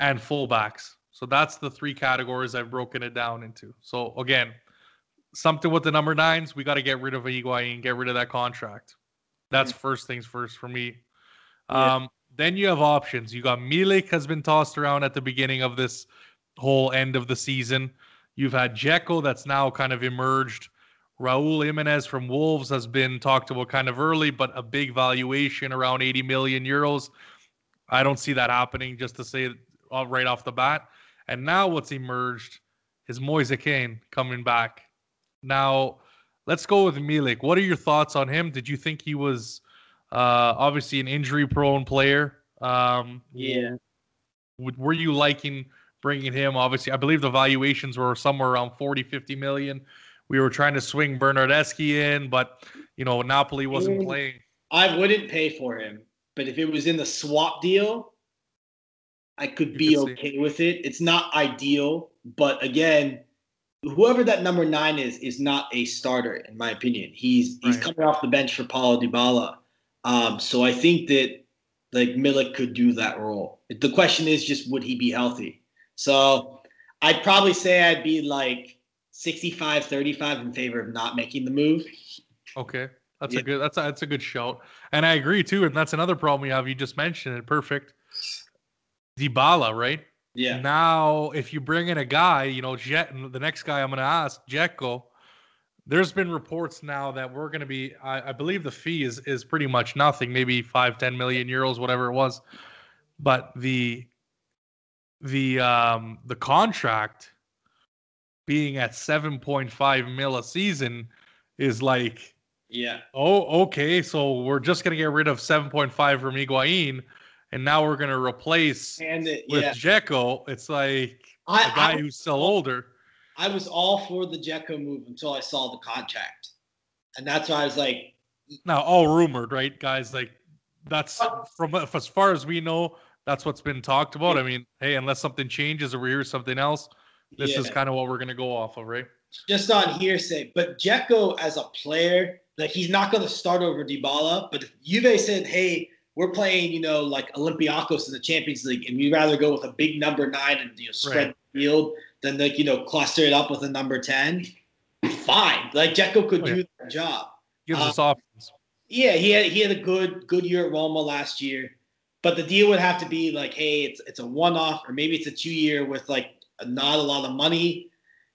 and fullbacks. So that's the three categories I've broken it down into. So again, something with the number nines. We got to get rid of Higuain, get rid of that contract. That's mm-hmm. first things first for me. Yeah. Um, then you have options. You got Milik has been tossed around at the beginning of this whole end of the season. You've had Dzeko that's now kind of emerged. Raul Jimenez from Wolves has been talked about kind of early, but a big valuation around 80 million euros. I don't see that happening, just to say right off the bat. And now what's emerged is Moise Kean coming back. Now, let's go with Milik. What are your thoughts on him? Did you think he was uh, obviously an injury-prone player? Um, yeah. were you liking bringing him? Obviously, I believe the valuations were somewhere around 40, 50 million. We were trying to swing Bernardeschi in, but you know Napoli wasn't playing. I wouldn't pay for him, but if it was in the swap deal, I could you be okay see. with it. It's not ideal, but again, whoever that number nine is is not a starter in my opinion. He's he's right. coming off the bench for Paulo Dybala, um, so I think that like Milik could do that role. The question is just would he be healthy? So I'd probably say I'd be like 65 35 in favor of not making the move. Okay. That's yeah. a good that's a, that's a good shout. And I agree too and that's another problem we have you just mentioned it perfect. Dybala, right? Yeah. Now, if you bring in a guy, you know, Jet, the next guy I'm going to ask, Dzeko, there's been reports now that we're going to be, I, I, believe the fee is is pretty much nothing, maybe five, 10 million euros, whatever it was. But the, the, um, the contract being at 7.5 mil a season is like, yeah. Oh, okay. So we're just going to get rid of 7.5 from Higuain and now we're going to replace and it, with yeah. Dzeko. It's like I, a guy I, who's still older. I was all for the Dzeko move until I saw the contract, and that's why I was like. Now, all rumored, right, guys? Like that's uh, from uh, as far as we know, that's what's been talked about. I mean, hey, unless something changes or we hear something else, this yeah. is kind of what we're going to go off of, right? Just on hearsay, but Dzeko as a player, like he's not going to start over Dybala. But if Juve said, "Hey, we're playing, you know, like Olympiacos in the Champions League, and we'd rather go with a big number nine and you know spread right. the field than like you know cluster it up with a number ten. Fine, like Dzeko could oh, do that job. Gives um, us options. Yeah, he had he had a good good year at Roma last year, but the deal would have to be like, hey, it's it's a one off, or maybe it's a two year with like not a lot of money.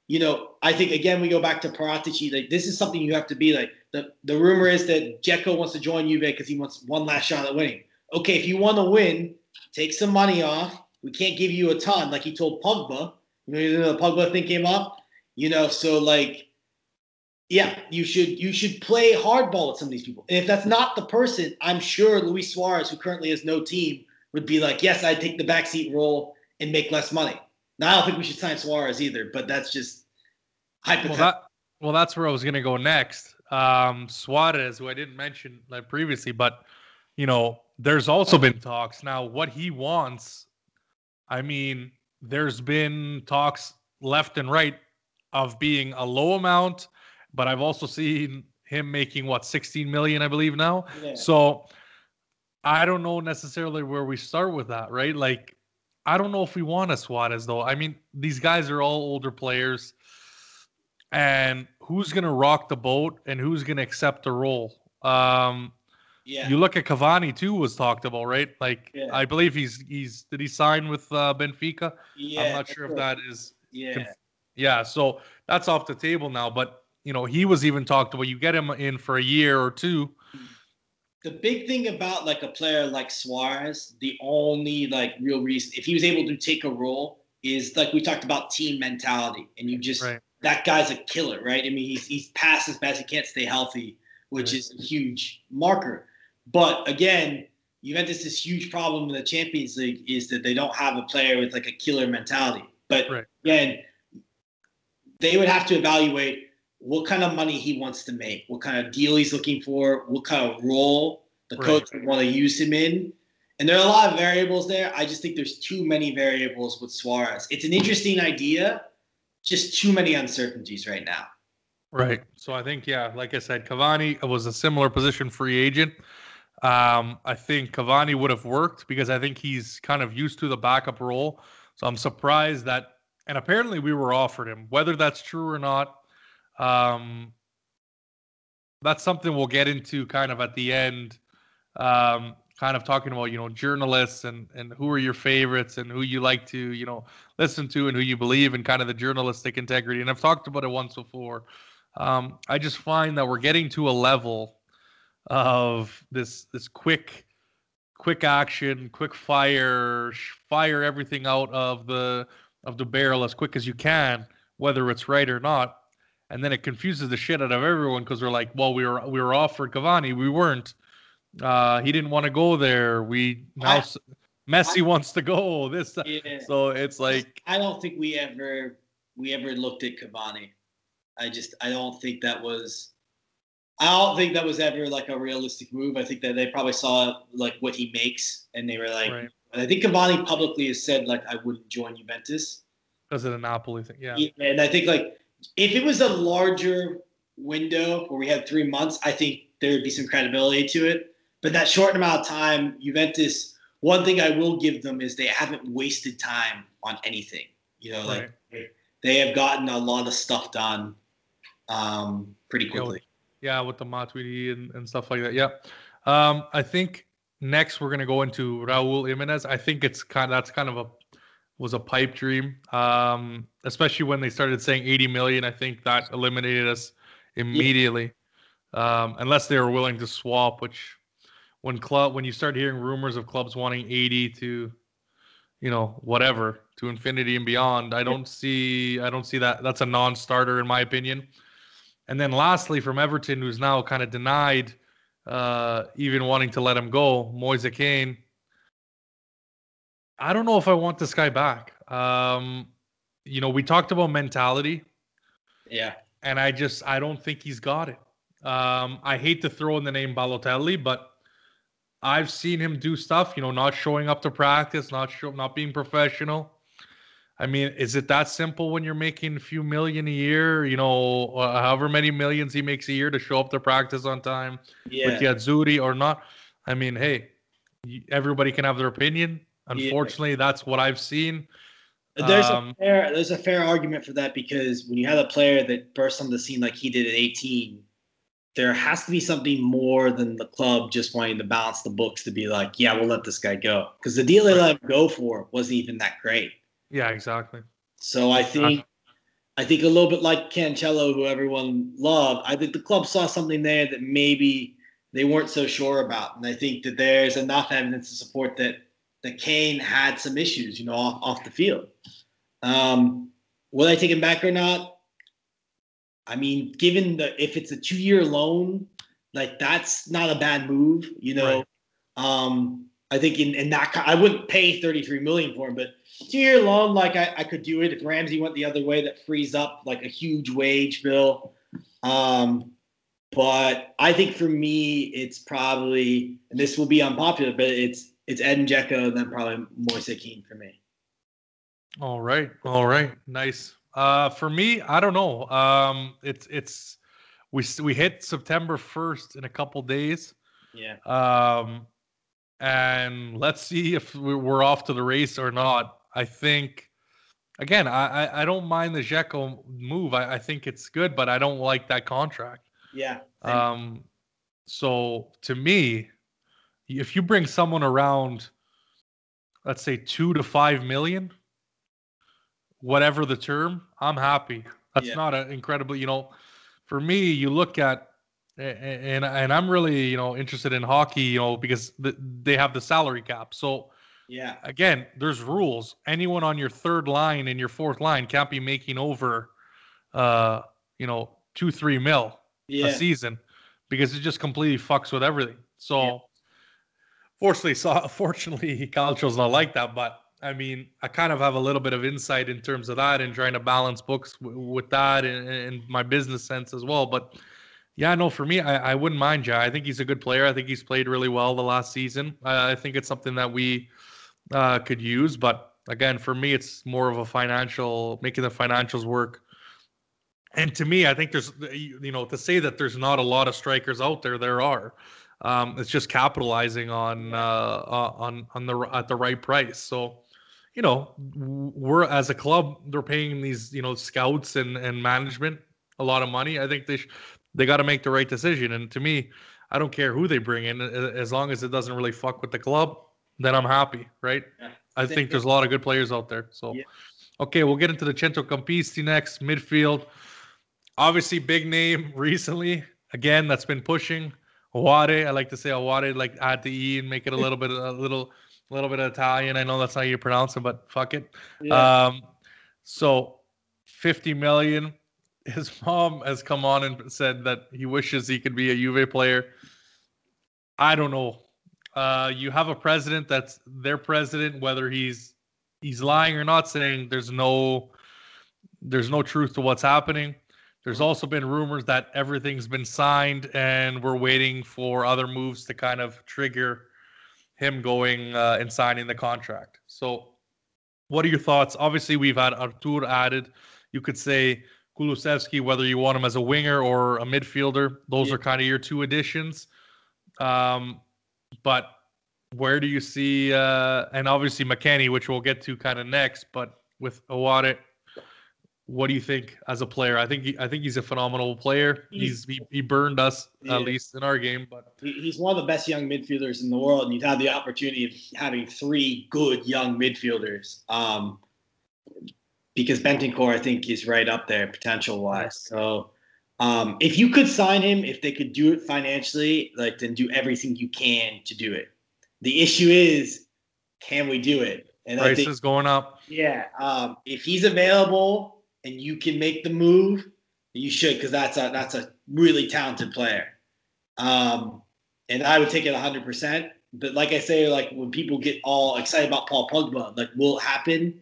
You know, I think again we go back to Paratici. Like this is something you have to be like. The the rumor is that Dzeko wants to join Juve because he wants one last shot at winning. Okay, if you want to win, take some money off. We can't give you a ton, like he told Pogba. You know, the Pogba thing came up. You know, so like yeah, you should you should play hardball with some of these people. And if that's not the person, I'm sure Luis Suarez, who currently has no team, would be like, yes, I'd take the backseat role and make less money. Now I don't think we should sign Suarez either, but that's just hypothetical. Well, that, well that's where I was gonna go next. Um, Suarez, who I didn't mention like previously, but you know, there's also been talks now. What he wants, I mean, there's been talks left and right of being a low amount but I've also seen him making what 16 million, I believe now. Yeah. So I don't know necessarily where we start with that, right? Like, I don't know if we want a Suarez though. I mean, these guys are all older players, and who's gonna rock the boat and who's gonna accept the role? Um, yeah. You look at Cavani too was talked about, right? Like yeah. I believe he's he's did he sign with uh, Benfica? Yeah. I'm not sure if that is. Yeah. Conf- yeah. So that's off the table now, but you know, he was even talked about. You get him in for a year or two. The big thing about like a player like Suarez, the only like real reason if he was able to take a role is like we talked about team mentality, and you just right. that guy's a killer, right? I mean, he's he's past as best he can't stay healthy, which right. is a huge marker. But again, Juventus' this huge problem in the Champions League is that they don't have a player with like a killer mentality. But right. again, they would have to evaluate what kind of money he wants to make, what kind of deal he's looking for, what kind of role the right. coach would want to use him in. And there are a lot of variables there. I just think there's too many variables with Suarez. It's an interesting idea, just too many uncertainties right now. Right. So I think, yeah, like I said, Cavani was a similar position free agent. Um, I think Cavani would have worked because I think he's kind of used to the backup role. So I'm surprised that, and apparently we were offered him. Whether that's true or not, um, that's something we'll get into kind of at the end. Um, kind of talking about you know journalists and and who are your favorites and who you like to you know listen to and who you believe in kind of the journalistic integrity. And I've talked about it once before. Um, I just find that we're getting to a level of this this quick quick action, quick fire, fire everything out of the of the barrel as quick as you can, whether it's right or not and then it confuses the shit out of everyone because we're like, well, we were we were offered Cavani, we weren't. Uh, he didn't want to go there. We now I, Messi I, wants to go. This yeah. so it's like I don't think we ever we ever looked at Cavani. I just I don't think that was I don't think that was ever like a realistic move. I think that they probably saw like what he makes and they were like right. I think Cavani publicly has said like I wouldn't join Juventus. Because of the Napoli thing, yeah. yeah. And I think like if it was a larger window where we had three months, I think there would be some credibility to it. But that short amount of time, Juventus, one thing I will give them is they haven't wasted time on anything. You know, like right. they have gotten a lot of stuff done um, pretty quickly. Yeah, with, the Matuidi and, and stuff like that. Yeah. Um, I think next we're gonna go into Raul Jimenez. I think it's kind of, that's kind of a was a pipe dream. Um, especially when they started saying 80 million. I think that eliminated us immediately. Um, unless they were willing to swap, which when club when you start hearing rumors of clubs wanting 80 to you know whatever to infinity and beyond i don't see i don't see that that's a non-starter in my opinion and then lastly from everton who's now kind of denied uh, even wanting to let him go moise kean I don't know if I want this guy back. Um, you know, we talked about mentality. Yeah. And I just I don't think he's got it. Um, I hate to throw in the name Balotelli, but I've seen him do stuff, you know, not showing up to practice, not show, not being professional. I mean, is it that simple when you're making a few million a year, you know, uh, however many millions he makes a year to show up to practice on time yeah. with the Azzurri or not? I mean, hey, everybody can have their opinion. Unfortunately, yeah. that's what I've seen. There's um, a fair there's a fair argument for that because when you have a player that bursts on the scene like he did at 18, there has to be something more than the club just wanting to balance the books to be like, yeah, we'll let this guy go. Because the deal they let him go for wasn't even that great. Yeah, exactly. So I think I think a little bit like Cancelo, who everyone loved, I think the club saw something there that maybe they weren't so sure about. And I think that there's enough evidence to support that that Kean had some issues, you know, off, off the field. Um, will I take him back or not? I mean, given the if it's a two year loan, like that's not a bad move, you know. Right. Um, I think in, in that I wouldn't pay 33 million for him, but two year loan, like I, I could do it. If Ramsey went the other way, that frees up like a huge wage bill. Um, but I think for me, it's probably and this will be unpopular, but it's it's Edin Dzeko, then probably Moise Kean for me. All right, all right, nice. Uh, for me, I don't know. Um, it's it's we we hit September first in a couple days. Yeah. Um, and let's see if we're off to the race or not. I think again, I I, don't mind the Dzeko move. I, I think it's good, but I don't like that contract. Yeah. Um. So to me, if you bring someone around, let's say two to five million, whatever the term, I'm happy. That's yeah. not an incredibly, you know, for me, you look at and and I'm really you know interested in hockey, you know, because the, they have the salary cap. So yeah, again, there's rules. Anyone on your third line and your fourth line can't be making over, uh, you know, two three mil yeah. a season because it just completely fucks with everything. So, yeah. fortunately, so fortunately, Calcio's not like that, but I mean, I kind of have a little bit of insight in terms of that and trying to balance books w- with that and, and, my business sense as well. But yeah, no, for me, I, I wouldn't mind Ja. I think he's a good player. I think he's played really well the last season. I think it's something that we uh, could use. But again, for me, it's more of a financial, making the financials work. And to me, I think there's, you know, to say that there's not a lot of strikers out there, there are. Um, it's just capitalizing on uh on on the at the right price. So you know, we're as a club, they're paying these, you know, scouts and and management a lot of money. I think they sh- they got to make the right decision. And to me, I don't care who they bring in, as long as it doesn't really fuck with the club, then I'm happy, right? Yeah. I think there's a lot of good players out there. So, yeah. okay, we'll get into the Centrocampisti next midfield. Obviously, big name recently. Again, that's been pushing. I like to say Aouar, like add the E and make it a little bit, a little a little bit of Italian. I know that's how you pronounce it, but fuck it. Yeah. Um, so 50 million. His mom has come on and said that he wishes he could be a Juve player. I don't know. Uh, you have a president that's their president, whether he's he's lying or not, saying there's no there's no truth to what's happening. There's also been rumors that everything's been signed and we're waiting for other moves to kind of trigger him going uh, and signing the contract. So, what are your thoughts? Obviously, we've had Artur added. You could say Kulusevski, whether you want him as a winger or a midfielder. Those yeah. are kind of your two additions. Um, but where do you see, uh, and obviously McKennie, which we'll get to kind of next, but with Aouar what do you think as a player? I think he, I think he's a phenomenal player. He's, he, he, burned us at least in our game, but he's one of the best young midfielders in the world, and you've had the opportunity of having three good young midfielders. Um, because Bentancur, I think, is right up there potential wise. So, um, if you could sign him, if they could do it financially, like then do everything you can to do it. The issue is, can we do it? And price think, is going up. Yeah, um, if he's available and you can make the move, you should because that's a that's a really talented player. Um, and I would take it 100. percent But like I say, like when people get all excited about Paul Pogba, like will it happen?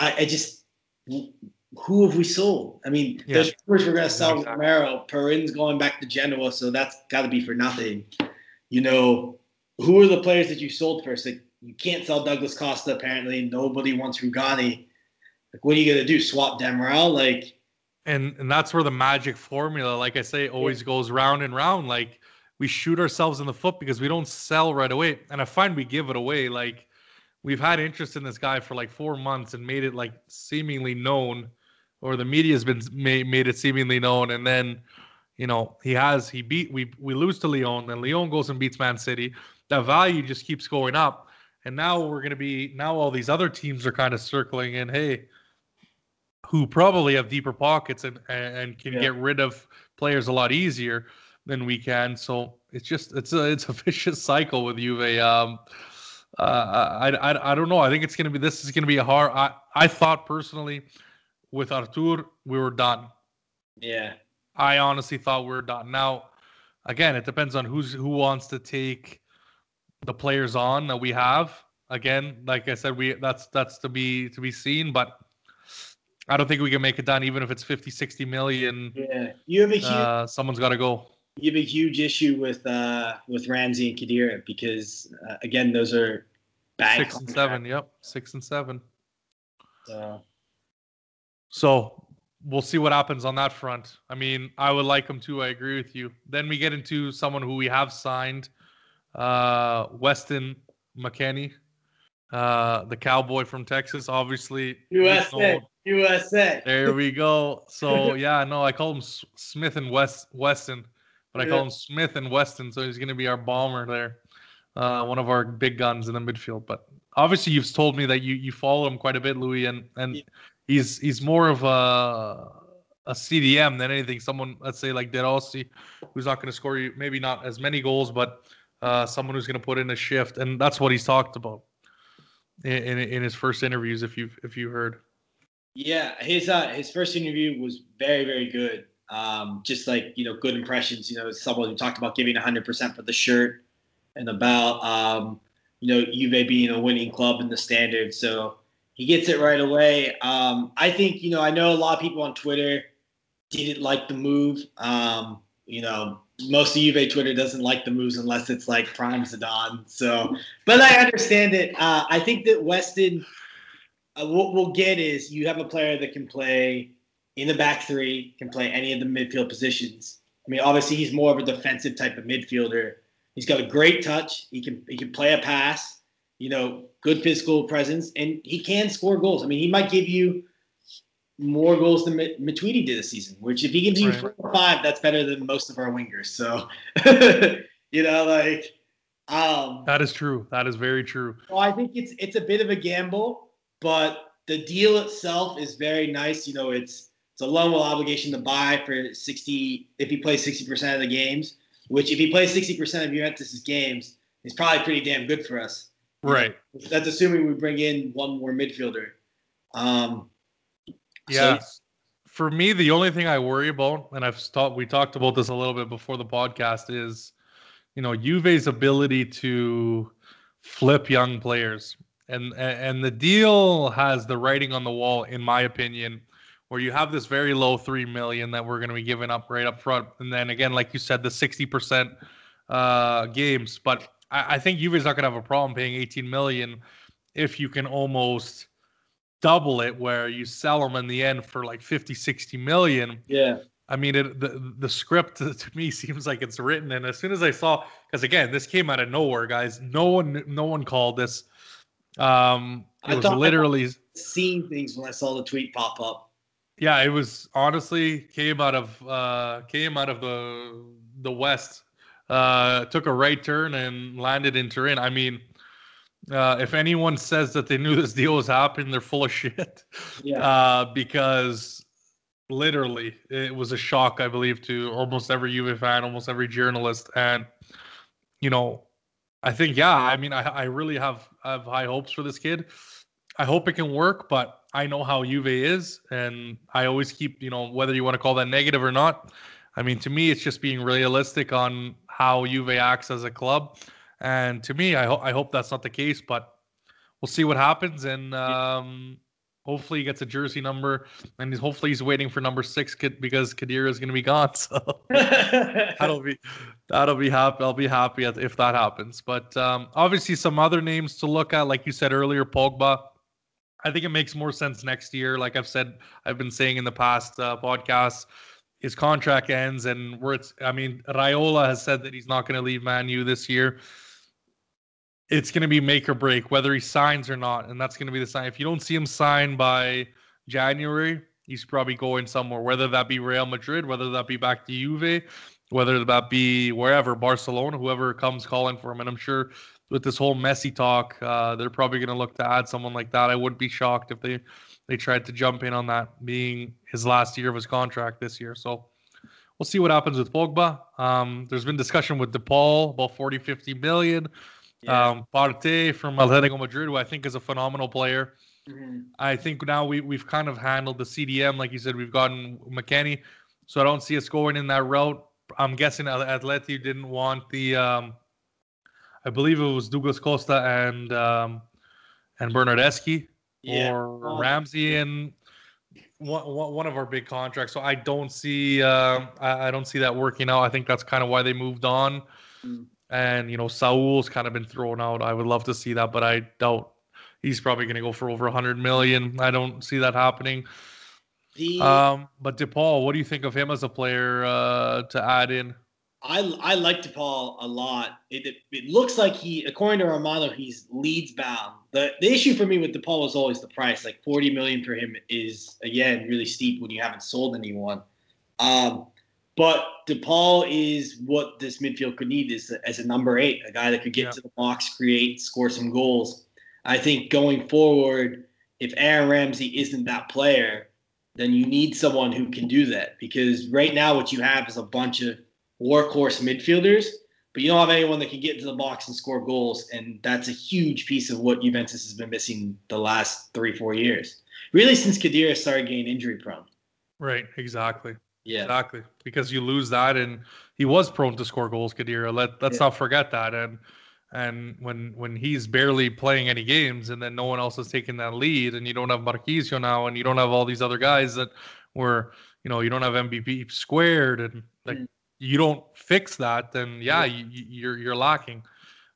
I, I just who have we sold? I mean, yeah. there's rumors we're going to sell exactly. Romero. Perin's going back to Genoa, so that's got to be for nothing. You know, who are the players that you sold first? Like, you can't sell Douglas Costa. Apparently, nobody wants Rugani. Like, what are you gonna do? Swap Demiral? Like, and and that's where the magic formula, like I say, always yeah. goes round and round. Like we shoot ourselves in the foot because we don't sell right away. And I find we give it away. Like we've had interest in this guy for like four months and made it like seemingly known, or the media has been made, made it seemingly known, and then you know he has he beat we we lose to Lyon, then Lyon goes and beats Man City. That value just keeps going up, and now we're going to be now all these other teams are kind of circling in. Hey, who probably have deeper pockets and and can yeah. get rid of players a lot easier than we can. So it's just it's a it's a vicious cycle with Juve. Um, I, I I don't know. I think it's gonna be this is gonna be a hard. I I thought personally with Artur we were done. Yeah. I honestly thought we were done. Now, again, it depends on who's who wants to take the players on that we have. Again, like I said, we that's that's to be to be seen, but I don't think we can make it done even if it's 50, 60 million. Yeah. You have a huge uh, someone's got to go you have a huge issue with uh, with Ramsey and Khedira because uh, again, those are bad. Six and seven. Yep, six and seven. So. so we'll see what happens on that front. I mean, I would like him to. I agree with you. Then we get into someone who we have signed, uh, Weston McKennie, uh, the cowboy from Texas. Obviously, USA. USA. There we go. So yeah, no, I call him Smith and West Weston but I call him Smith and Weston, so he's going to be our bomber there, uh, one of our big guns in the midfield. But obviously, you've told me that you you follow him quite a bit, Louis, and and yeah. he's he's more of a a CDM than anything. Someone, let's say like De Rossi, who's not going to score you maybe not as many goals, but uh, someone who's going to put in a shift, and that's what he's talked about in, in, in his first interviews. If you've if you heard. Yeah, his uh, his first interview was very very good. Um, just like you know, good impressions. You know, someone who talked about giving 100% for the shirt, and about um, you know Juve being a winning club in the standard. So he gets it right away. Um, I think you know I know a lot of people on Twitter didn't like the move. Um, you know, most of Juve Twitter doesn't like the moves unless it's like prime Zidane. So, but I understand it. Uh, I think that Weston, uh, what we'll get is you have a player that can play in the back three, can play any of the midfield positions. I mean, obviously he's more of a defensive type of midfielder. He's got a great touch. He can he can play a pass. You know, good physical presence, and he can score goals. I mean, he might give you more goals than Matuidi did this season. Which, if he gives you right. four or five, that's better than most of our wingers. So, you know, like um, that is true. That is very true. Well, I think it's it's a bit of a gamble, but the deal itself is very nice. You know, it's it's a loan obligation to buy for 60 if he plays 60% of the games, which if he plays 60% of Juventus's games, is probably pretty damn good for us. Right. That's assuming we bring in one more midfielder. Um, yeah. So for me, the only thing I worry about, and I've talked, we talked about this a little bit before the podcast, is you know Juve's ability to flip young players, and and the deal has the writing on the wall, in my opinion, where you have this very low three million that we're going to be giving up right up front, and then again, like you said, the sixty percent uh, games. But I, I think Juve's not going to have a problem paying eighteen million if you can almost double it, where you sell them in the end for like 50, 60 million. Yeah. I mean, it, the the script to, to, me seems like it's written, and as soon as I saw, because again, this came out of nowhere, guys. No one, no one called this. Um, it I was literally seeing things when I saw the tweet pop up yeah, it was honestly came out of uh, came out of the the west, uh, took a right turn and landed in Turin. I mean, uh, if anyone says that they knew this deal was happening, they're full of shit. Yeah. Uh, because literally, it was a shock, I believe, to almost every Juve fan, almost every journalist, and you know, I think yeah, I mean, I I really have have high hopes for this kid. I hope it can work, but I know how Juve is, and I always keep, you know, whether you want to call that negative or not. I mean, to me, it's just being realistic on how Juve acts as a club, and to me, I hope I hope that's not the case, but we'll see what happens, and um, hopefully he gets a jersey number, and hopefully he's waiting for number six because Kadir is going to be gone. So that'll be that'll be happy. I'll be happy if that happens. But um, obviously, some other names to look at, like you said earlier, Pogba. I think it makes more sense next year. Like I've said, I've been saying in the past uh, podcasts, his contract ends and where it's I mean Raiola has said that he's not going to leave Man U this year. It's going to be make or break whether he signs or not, and that's going to be the sign. If you don't see him sign by January, he's probably going somewhere, whether that be Real Madrid, whether that be back to Juve, whether that be wherever Barcelona, whoever comes calling for him. And I'm sure with this whole Messi talk, uh, they're probably going to look to add someone like that. I wouldn't be shocked if they they tried to jump in on that being his last year of his contract this year. So we'll see what happens with Pogba. Um, there's been discussion with DePaul about 40, 50 million. Yeah. Um, Partey from Atletico Madrid, who I think is a phenomenal player. Mm-hmm. I think now we, we've kind of handled the CDM. Like you said, we've gotten McKennie. So I don't see us going in that route. I'm guessing Atleti didn't want the, um, I believe it was Douglas Costa and um, and Bernardeschi yeah. or oh. Ramsey and one, one of our big contracts. So I don't see uh, I, I, don't see that working out. I think that's kind of why they moved on. Mm. And you know, Saul's kind of been thrown out. I would love to see that, but I doubt he's probably going to go for over 100 million. I don't see that happening. The, um, but DePaul, what do you think of him as a player uh, to add in? I I like DePaul a lot. It, it, it looks like he, according to Romano, he's Leeds bound. The the issue for me with DePaul was always the price. Like 40 million for him is again really steep when you haven't sold anyone. Um, but DePaul is what this midfield could need is as a number eight, a guy that could get yeah. to the box, create, score some goals. I think going forward, if Aaron Ramsey isn't that player, then you need someone who can do that. Because right now, what you have is a bunch of workhorse midfielders, but you don't have anyone that can get into the box and score goals. And that's a huge piece of what Juventus has been missing the last three, four years. Really, since Khedira started getting injury prone. Right, exactly. Yeah. Exactly. Because you lose that and he was prone to score goals, Khedira. Let let's yeah. not forget that. And and when when he's barely playing any games and then no one else is taking that lead and you don't have Marchisio now and you don't have all these other guys that were, you know, you don't have MVP squared and like mm you don't fix that, then yeah, you, you're you're lacking.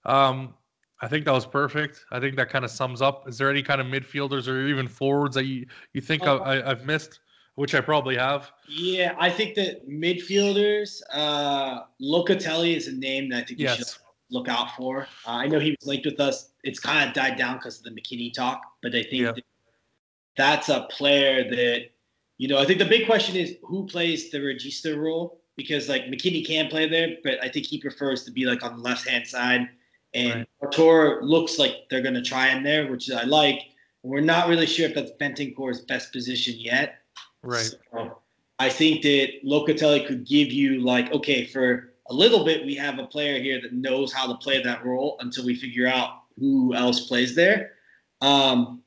Um, I think that was perfect. I think that kind of sums up. Is there any kind of midfielders or even forwards that you you think uh, I, I've missed? Which I probably have. Yeah, I think that midfielders, uh, Locatelli is a name that I think yes. you should look out for. Uh, I know he was linked with us. It's kind of died down because of the McKennie talk, but I think yeah. that that's a player that, you know, I think the big question is who plays the regista role because like McKennie can play there, but I think he prefers to be like on the left hand side. And right. looks like they're going to try him there, which I like. We're not really sure if that's Bentancur's best position yet. Right. So I think that Locatelli could give you like, okay, for a little bit, we have a player here that knows how to play that role until we figure out who else plays there. Um,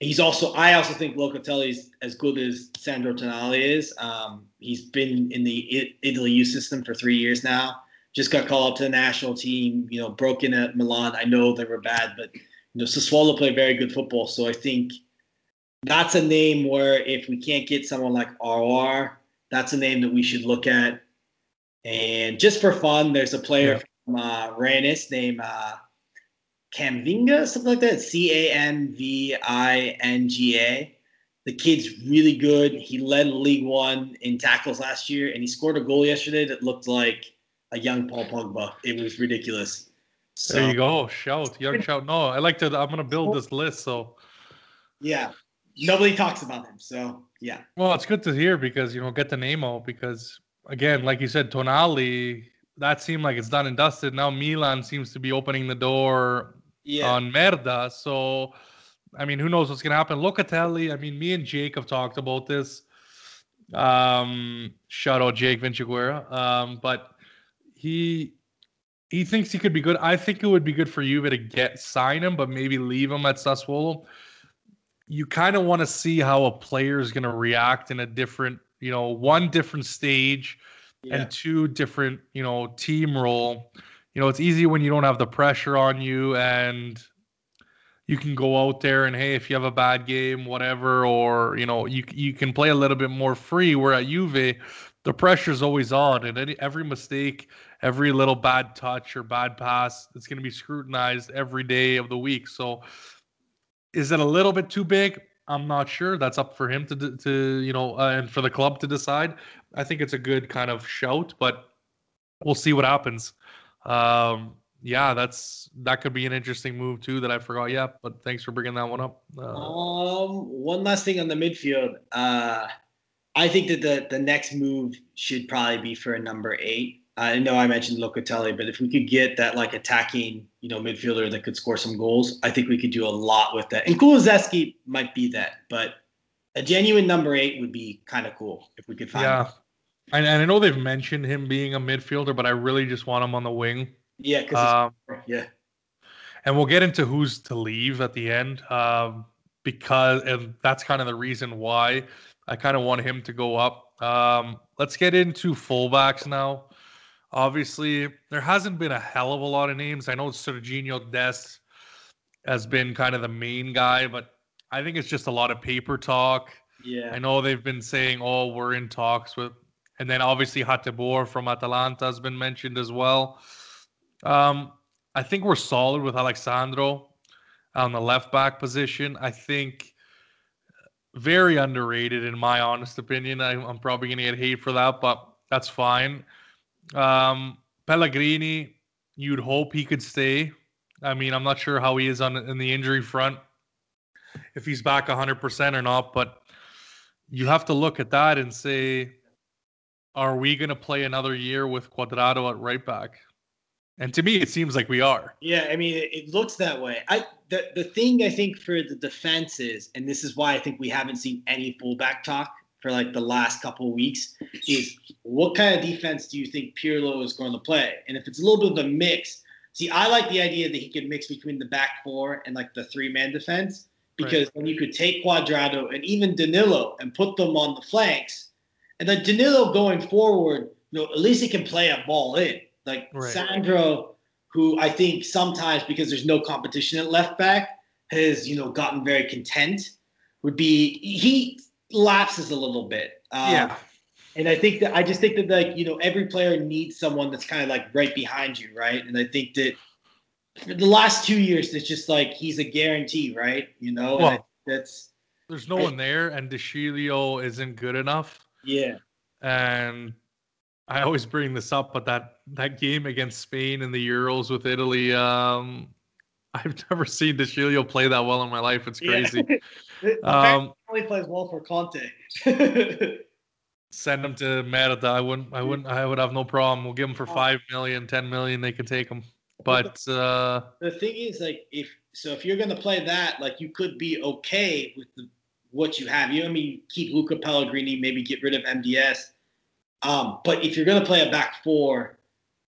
he's also I also think Locatelli is as good as Sandro Tonali is. Um, he's been in the Italy youth system for three years now. Just got called up to the national team. You know, broken at Milan. I know they were bad, but you know, Sassuolo play very good football. So I think that's a name where if we can't get someone like RR, that's a name that we should look at. And just for fun, there's a player yeah. from uh, Rennes named uh, Camavinga, something like that. C A M V I N G A. The kid's really good. He led League One in tackles last year, and he scored a goal yesterday that looked like a young Paul Pogba. It was ridiculous. So, there you go. Shout, young shout. No, I like to. I'm gonna build this list. So yeah, nobody talks about him. So yeah. Well, it's good to hear because you know get the name out because again, like you said, Tonali. That seemed like it's done and dusted. Now Milan seems to be opening the door yeah. on Merda. So, I mean, who knows what's going to happen? Locatelli, I mean, me and Jake have talked about this. Um, shout out Jake Vinciguerra. Um, but he he thinks he could be good. I think it would be good for Juve to get sign him, but maybe leave him at Sassuolo. You kind of want to see how a player is going to react in a different, you know, one different stage yeah. and two different, you know, team role you know, it's easy when you don't have the pressure on you and you can go out there and hey, if you have a bad game, whatever, or you know, you you can play a little bit more free. Where at Juve, the pressure's always on, and any, every mistake, every little bad touch or bad pass, it's going to be scrutinized every day of the week. So, is it a little bit too big? I'm not sure. That's up for him to to you know, uh, and for the club to decide. I think it's a good kind of shout, but we'll see what happens. Um, yeah, that's that could be an interesting move too that I forgot. Yeah, but thanks for bringing that one up. Uh, um, one last thing on the midfield. Uh, I think that the the next move should probably be for a number eight. I know I mentioned Locatelli, but if we could get that like attacking, you know, midfielder that could score some goals, I think we could do a lot with that. And Kulusevski might be that, but a genuine number eight would be kind of cool if we could find. Yeah, and, and I know they've mentioned him being a midfielder, but I really just want him on the wing. Yeah, um, yeah. And we'll get into who's to leave at the end, um, because and that's kind of the reason why I kind of want him to go up. Um, let's get into fullbacks now. Obviously, there hasn't been a hell of a lot of names. I know Sergiño Dest has been kind of the main guy, but I think it's just a lot of paper talk. Yeah. I know they've been saying, "Oh, we're in talks with," and then obviously Hateboer from Atalanta has been mentioned as well. Um, I think we're solid with Alex Sandro on the left back position. I think very underrated in my honest opinion. I, am probably going to get hate for that, but that's fine. Um, Pellegrini, you'd hope he could stay. I mean, I'm not sure how he is on in the injury front, if he's back 100% or not, but you have to look at that and say, are we going to play another year with Cuadrado at right back? And to me, it seems like we are. Yeah, I mean, it, looks that way. I the the thing I think for the defense is, and this is why I think we haven't seen any fullback talk for like the last couple of weeks, is what kind of defense do you think Pirlo is going to play? And if it's a little bit of a mix, see, I like the idea that he could mix between the back four and like the three man defense because right. then you could take Cuadrado and even Danilo and put them on the flanks, and then Danilo going forward, you know, at least he can play a ball in. Like right. Sandro, who I think sometimes because there's no competition at left back, has you know gotten very content. Would be he lapses a little bit. Um, yeah. And I think that I just think that like you know every player needs someone that's kind of like right behind you, right? And I think that the last two years, it's just like he's a guarantee, right? You know, well, that's there's no I, one there, and De isn't good enough. Yeah. And I always bring this up, but that that game against Spain in the Euros with Italy, um, I've never seen De Sciglio play that well in my life. It's crazy. Yeah. um, only plays well for Conte. send him to Merida. I wouldn't. I wouldn't. I would have no problem. We'll give him for oh. five million, ten million. They can take him. But uh, the thing is, like, if so, if you're gonna play that, like, you could be okay with the, what you have. You know, I mean, keep Luca Pellegrini, maybe get rid of MDS um, but if you're going to play a back four,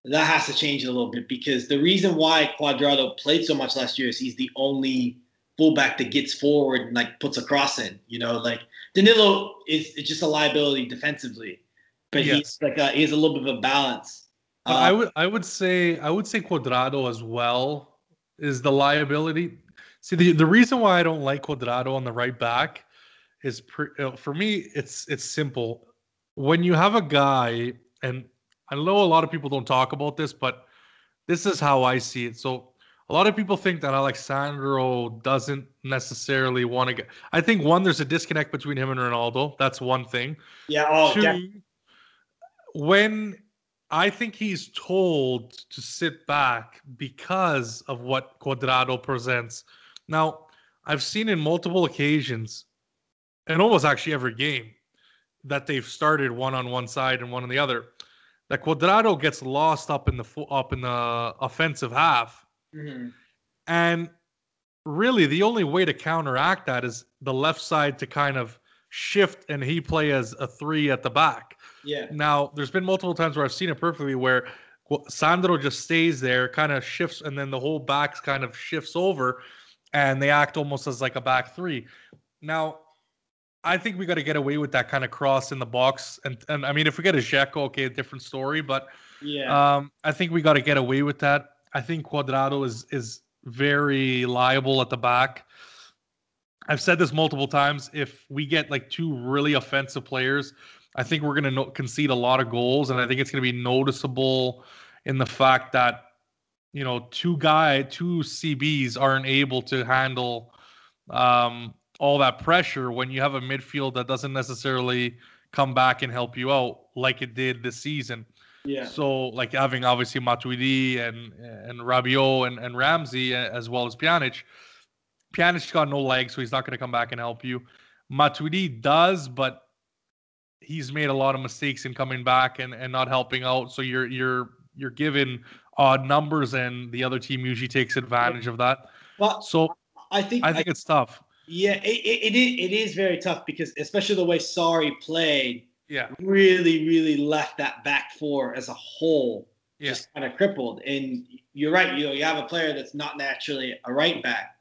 that has to change a little bit because the reason why Cuadrado played so much last year is he's the only fullback that gets forward and like puts a cross in. You know, like Danilo is, is just a liability defensively, but yes. he's like a, he has a little bit of a balance. Uh, I would I would say I would say Cuadrado as well is the liability. See the the reason why I don't like Cuadrado on the right back is pre, for me it's it's simple when you have a guy, and I know a lot of people don't talk about this, but this is how I see it. So a lot of people think that Alex Sandro doesn't necessarily want to get. I think one, there's a disconnect between him and Ronaldo. That's one thing. Yeah. Oh, Two, when I think he's told to sit back because of what Cuadrado presents. Now, I've seen in multiple occasions, and almost actually every game, that they've started one on one side and one on the other, that Cuadrado gets lost up in the up in the offensive half, mm-hmm. and really the only way to counteract that is the left side to kind of shift and he play as a three at the back. Yeah. Now there's been multiple times where I've seen it perfectly where Sandro just stays there, kind of shifts, and then the whole backs kind of shifts over, and they act almost as like a back three. Now I think we got to get away with that kind of cross in the box. And and I mean, if we get a Dzeko, okay, a different story. But yeah, um, I think we got to get away with that. I think Cuadrado is is very liable at the back. I've said this multiple times. If we get like two really offensive players, I think we're going to no- concede a lot of goals, and I think it's going to be noticeable in the fact that you know two guy, two CBs aren't able to handle um, all that pressure when you have a midfield that doesn't necessarily come back and help you out like it did this season. Yeah. So like having obviously Matuidi and and Rabiot and, and Ramsey uh, as well as Pjanic. Pjanic's got no legs, so he's not going to come back and help you. Matuidi does, but he's made a lot of mistakes in coming back and, and not helping out. So you're you're you're given odd numbers, and the other team usually takes advantage of that. Well, so I think I think I, it's tough. Yeah, it, it, it, is, very tough because especially the way Sarri played, Yeah, really, really left that back four as a whole yeah, just kind of crippled. And you're right, you know, you have a player that's not naturally a right back.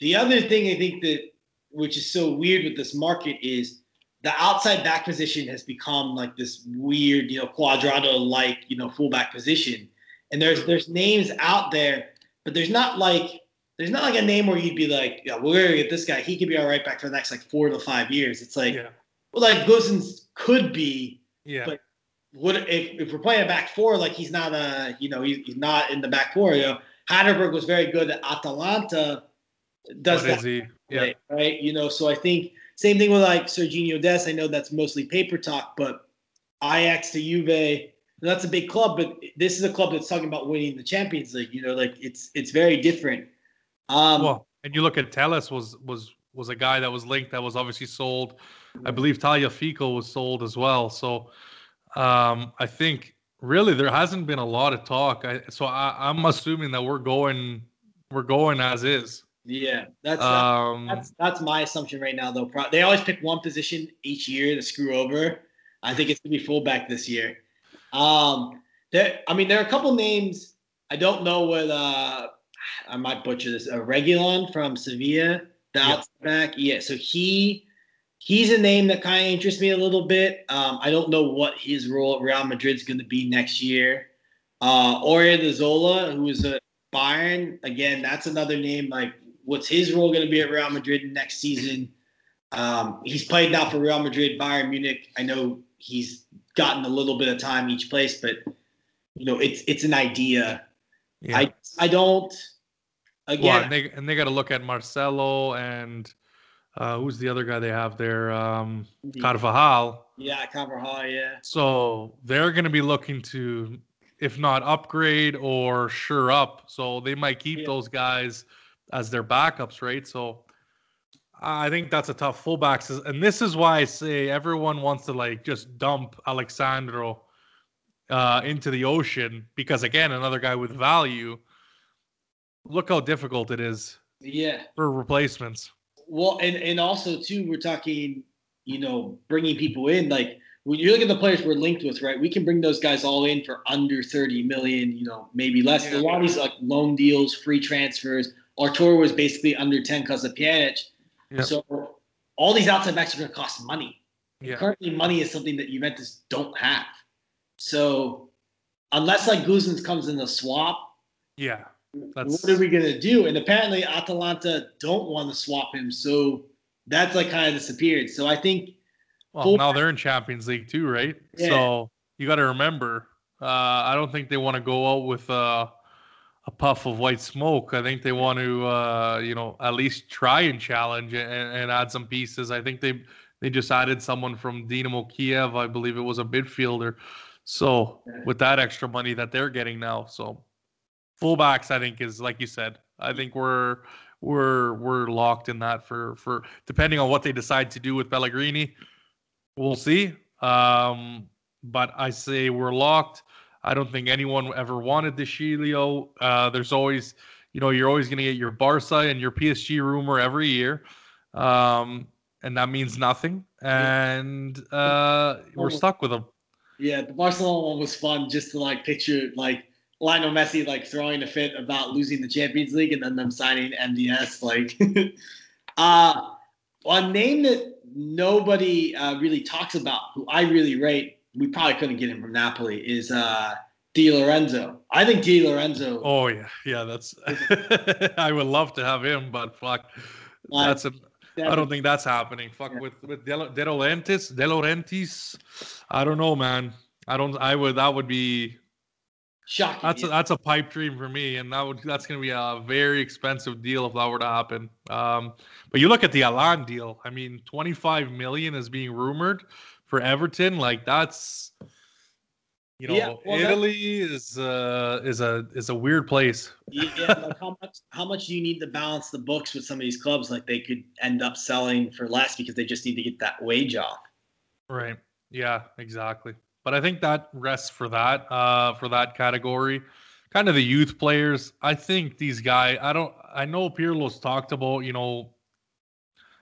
The other thing I think that which is so weird with this market is the outside back position has become like this weird, you know, Cuadrado like, you know, fullback position. And there's there's names out there, but there's not like there's not like a name where you'd be like, yeah, we're gonna get this guy. He could be our right back for the next like four to five years. It's like, yeah, well, like Gosens could be, yeah. but what if, if we're playing a back four, like he's not a, you know, he's not in the back four. You know, Hateboer was very good at Atalanta. Does What that he? Yeah, right? You know, so I think same thing with like Sergiño Dest. I know that's mostly paper talk, but Ajax to Juve, that's a big club, but this is a club that's talking about winning the Champions League. You know, like it's it's very different. Um, well, and you look at Telles was was was a guy that was linked that was obviously sold. I believe Tagliafico was sold as well. So um, I think really there hasn't been a lot of talk. I, so I, I'm assuming that we're going we're going as is. yeah, that's Um, that's that's my assumption right now. Though they always pick one position each year to screw over. I think it's gonna be fullback this year. Um, there, I mean, there are a couple names. I don't know what. Uh, I might butcher this. Uh, Reguilón from Sevilla, the Yeah. back. Yeah, so he he's a name that kind of interests me a little bit. Um, I don't know what his role at Real Madrid is going to be next year. Uh, Odriozola, who is a Bayern, again, that's another name. Like, what's his role going to be at Real Madrid next season? Um, he's played now for Real Madrid, Bayern Munich. I know he's gotten a little bit of time each place, but you know, it's it's an idea. yeah. I I don't. Well, Again, and they and they got to look at Marcelo and uh, who's the other guy they have there? Um, Carvajal. yeah, Carvajal, yeah. So they're going to be looking to, if not upgrade or sure up. So they might keep Yeah. those guys as their backups, right? So I think that's a tough fullbacks, is- and this is why I say everyone wants to like just dump Alex Sandro uh, into the ocean because again, another guy with value. Look how difficult it is Yeah. for replacements. Well, and and also too, we're talking, you know, bringing people in. Like when you look at the players we're linked with, right? We can bring those guys all in for under thirty million, you know, maybe less. Yeah. A lot of these like loan deals, free transfers. Arthur was basically under ten because of Pjanic. Yeah. So all these outside backs are going to cost money. Yeah. Currently, money is something that Juventus don't have. So unless like Gosens comes in the swap, Yeah. That's what are we gonna do? And apparently Atalanta don't want to swap him, so that's like kind of disappeared. So I think Well, Full- now they're in Champions League too, right? Yeah. So you got to remember, uh, I don't think they want to go out with uh, a puff of white smoke. I think they want to, uh, you know, at least try and challenge and, and add some pieces. I think they they just added someone from Dynamo Kiev. I believe it was a midfielder. So with that extra money that they're getting now, so fullbacks, I think is like you said. I think we're we're we're locked in that for for depending on what they decide to do with Pellegrini. We'll see. Um, but I say we're locked. I don't think anyone ever wanted De Sciglio. Uh, there's always, you know, you're always going to get your Barca and your PSG rumor every year. Um, and that means nothing. And uh, we're stuck with them. yeah, the Barcelona one was fun just to like picture like Lionel Messi like throwing a fit about losing the Champions League and then them signing MDS. Like, uh, a name that nobody uh, really talks about, who I really rate, we probably couldn't get him from Napoli, is uh, Di Lorenzo. I think Di Lorenzo. Oh, yeah. Yeah, that's. I would love to have him, but fuck. uh, That's a, I don't think that's happening. Fuck Yeah. with with De, De Laurentiis, De Laurentiis. I don't know, man. I don't. I would. That would be. Shocking. That's a, that's a pipe dream for me, and that would that's going to be a very expensive deal if that were to happen. Um, but you look at the Allan deal. I mean, 25 million is being rumored for Everton, like that's you know, Yeah, well, Italy is uh is a is a weird place. Yeah, like how much how much do you need to balance the books with some of these clubs? Like they could end up selling for less because they just need to get that wage off. Right. Yeah, exactly. But I think that rests for that, uh, for that category. Kind of the youth players. I think these guys, I don't, I know Pirlo's talked about, you know,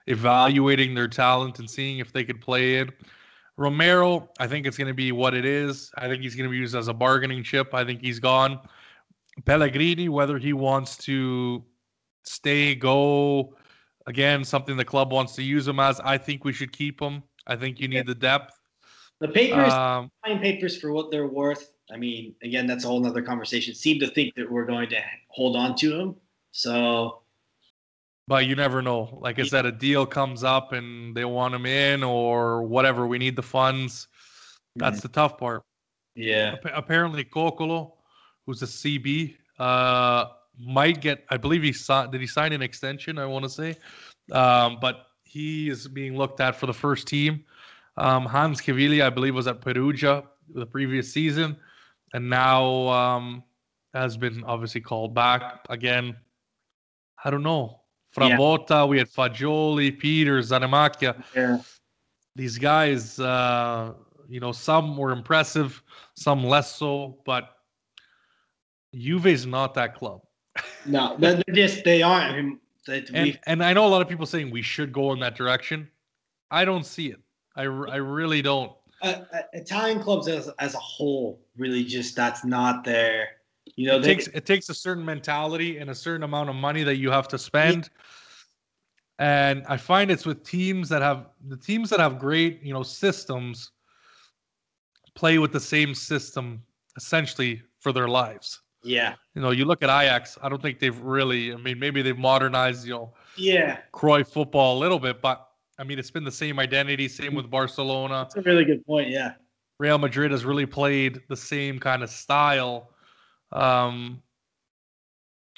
evaluating their talent and seeing if they could play it. Romero, I think it's going to be what it is. I think he's going to be used as a bargaining chip. I think he's gone. Pellegrini, whether he wants to stay, go, again, something the club wants to use him as, I think we should keep him. I think you need the depth. The papers, Um, buying papers for what they're worth. I mean, again, that's a whole nother conversation. Seem to think that we're going to hold on to him. So but you never know. Like I said, a deal comes up and they want him in or whatever. We need the funds. That's the tough part. yeah, Appa- Apparently, Coccolo, who's a CB, uh, might get. I believe he signed. Did he sign an extension? I want to say, um, but he is being looked at for the first team. Um, Hans Caviglia, I believe, was at Perugia the previous season, and now um, has been obviously called back again. I don't know. Yeah. Frabotta, we had Fagioli, Peter, Zanimacchia yeah, these guys, uh, you know, some were impressive, some less so, but Juve's not that club. no, they're just they aren't. I mean, And and I know a lot of people saying we should go in that direction. I don't see it. I, I really don't. uh, uh, Italian clubs as as a whole really just that's not their. You know, It they, takes it takes a certain mentality and a certain amount of money that you have to spend. And I find it's with teams that have the teams that have great, you know, systems play with the same system essentially for their lives. yeah, you know, you look at Ajax. I don't think they've really. I mean, maybe they've modernized, you know, yeah, Cruyff football a little bit, but I mean, it's been the same identity. Same with Barcelona. that's a really good point. Yeah, Real Madrid has really played the same kind of style um,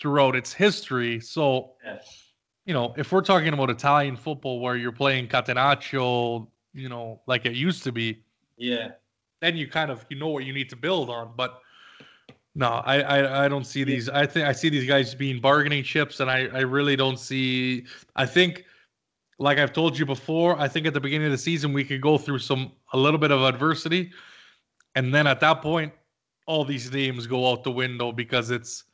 throughout its history. So, Yeah. you know, if we're talking about Italian football where you're playing Catenaccio, you know, like it used to be, yeah. then you kind of you know what you need to build on. But no, I I, I don't see these. I think I see these guys being bargaining chips, and I I really don't see. I think, like I've told you before, I think at the beginning of the season we could go through some a little bit of adversity, and then at that point, all these names go out the window because it's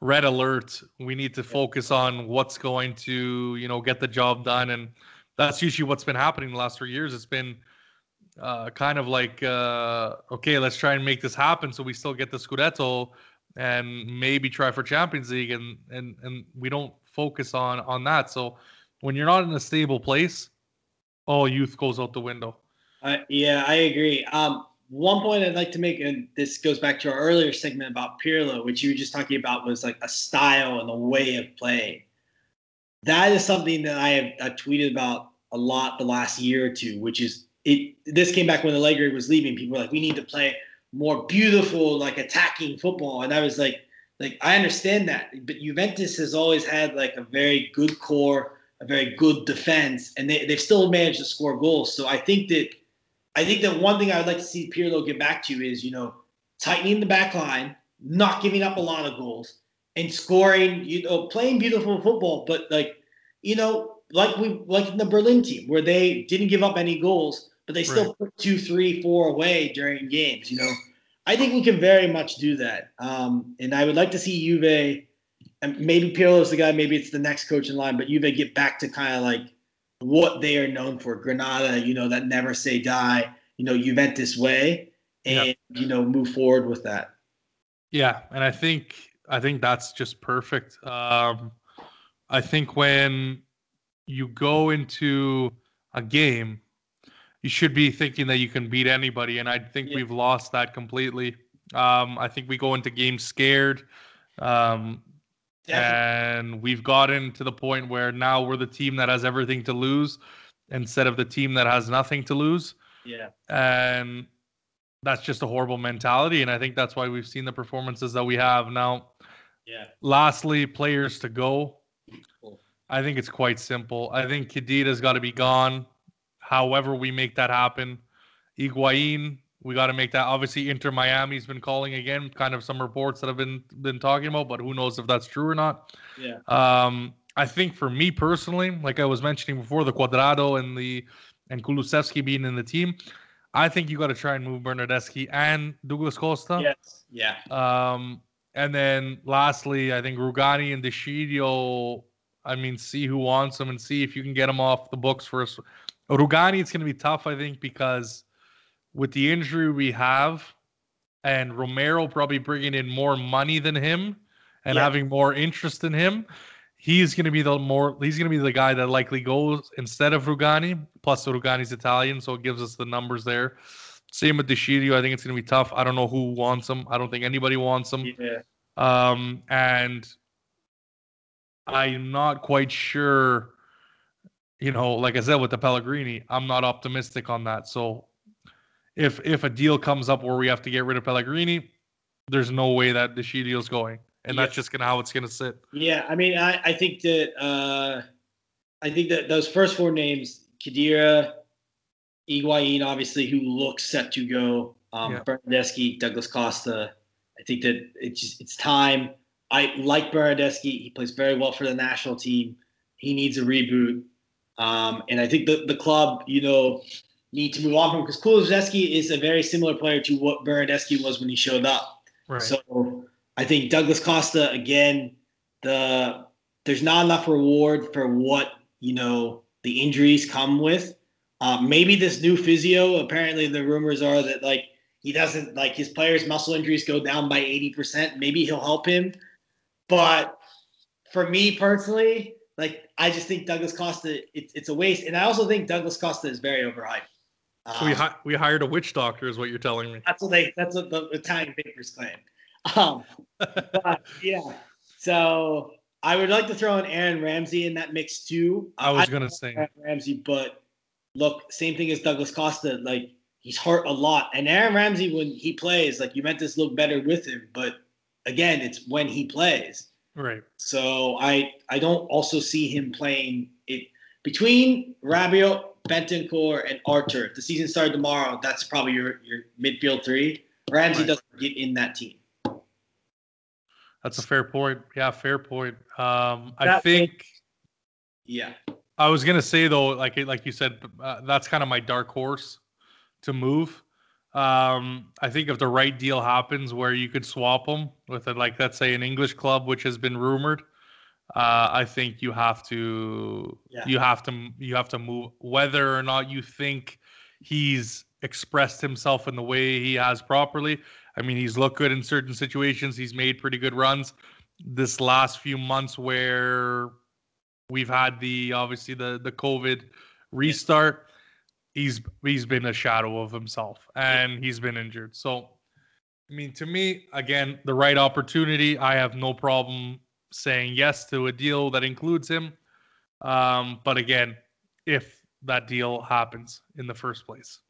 red alert. We need to focus on what's going to you know get the job done, and that's usually what's been happening the last three years. It's been uh, kind of like, uh, okay, let's try and make this happen so we still get the Scudetto and maybe try for Champions League, and and and we don't focus on on that. So when you're not in a stable place, all youth goes out the window. Uh, yeah, I agree. Um, one point I'd like to make, and this goes back to our earlier segment about Pirlo, which you were just talking about, was like a style and a way of playing. That is something that I have I've tweeted about a lot the last year or two, which is it. This came back when Allegri was leaving. People were like, "We need to play more beautiful, like attacking football," and I was like, "Like I understand that, but Juventus has always had like a very good core, a very good defense, and they they've still managed to score goals. So I think that I think that one thing I would like to see Pirlo get back to is, you know, tightening the back line, not giving up a lot of goals, and scoring, you know, playing beautiful football, but like, you know, like we like in the Berlin team where they didn't give up any goals, but they still Right. put two, three, four away during games. You know, I think we can very much do that. Um, and I would like to see Juve, and maybe Pirlo's the guy, maybe it's the next coach in line, but Juve get back to kind of like what they are known for. grinta, you know, that never say die, you know, Juventus way, and you know, move forward with that. Yeah, and I think I think that's just perfect. Um, I think when you go into a game, you should be thinking that you can beat anybody, and I think Yeah. we've lost that completely. Um, I think we go into games scared, um, and we've gotten to the point where now we're the team that has everything to lose instead of the team that has nothing to lose Yeah. and that's just a horrible mentality and i think that's why we've seen the performances that we have now Yeah. lastly players to go Cool. i think it's quite simple i think Khedira's got to be gone however we make that happen Higuain, we got to make that. Obviously, Inter Miami's been calling again. Kind of some reports that have been been talking about, but who knows if that's true or not. Yeah. Um, I think for me personally, like I was mentioning before, the Cuadrado and the and Kulusevski being in the team, I think you got to try and move Bernardeschi and Douglas Costa. Yes. Yeah. Um, and then lastly, I think Rugani and De Sciglio. I mean, see who wants them and see if you can get them off the books first. Rugani, it's going to be tough, I think, because with the injury we have, and Romero probably bringing in more money than him and Yeah. having more interest in him, he's going to be the more he's going to be the guy that likely goes instead of Rugani. Plus, Rugani's Italian, so it gives us the numbers there. Same with De Sciglio. I think it's going to be tough. I don't know who wants him. I don't think anybody wants him. Yeah. Um, and I'm not quite sure. You know, like I said with the Pellegrini, I'm not optimistic on that. So, if if a deal comes up where we have to get rid of Pellegrini, there's no way that De Sciglio's going, and that's just gonna how it's gonna sit. Yeah, I mean, I, I think that uh, I think that those first four names, Khedira, Higuain, obviously, who looks set to go, um, Yeah. Bernardeschi, Douglas Costa. I think that it's just it's time. I like Bernardeschi. He plays very well for the national team. He needs a reboot, um, and I think the the club, you know, need to move on from because Kulusevski is a very similar player to what Bernardeschi was when he showed up. Right. So I think Douglas Costa again, the there's not enough reward for what you know the injuries come with. Uh, maybe this new physio. Apparently, the rumors are that like he doesn't like his players' muscle injuries go down by eighty percent. Maybe he'll help him, but for me personally, like I just think Douglas Costa, it's it's a waste, and I also think Douglas Costa is very overhyped. So we Um, hi- we hired a witch doctor, is what you're telling me. that's what they. That's what the Italian papers claim. Um, but yeah, so I would like to throw in Aaron Ramsey in that mix too. I was I gonna say, Aaron Ramsey, but look, same thing as Douglas Costa. Like he's hurt a lot, and Aaron Ramsey when he plays, like you meant this look better with him. But again, it's when he plays. right? So I I don't also see him playing it between Rabiot, Bentancur, and Arthur. If the season started tomorrow, that's probably your your midfield three. Ramsey Right. doesn't get in that team. That's a fair point. Yeah, fair point. Um, I That think. Yeah. I was gonna say though, like like you said, uh, that's kind of my dark horse to move. Um, I think if the right deal happens where you could swap them with it, like let's say an English club, which has been rumored, uh, I think you have to Yeah. you have to you have to move whether or not you think he's expressed himself in the way he has properly. I mean, he's looked good in certain situations. He's made pretty good runs. This last few months where we've had the obviously the the COVID restart. He's he's been a shadow of himself and he's been injured. So I mean to me again the right opportunity I have no problem saying yes to a deal that includes him. Um, but again, if that deal happens in the first place.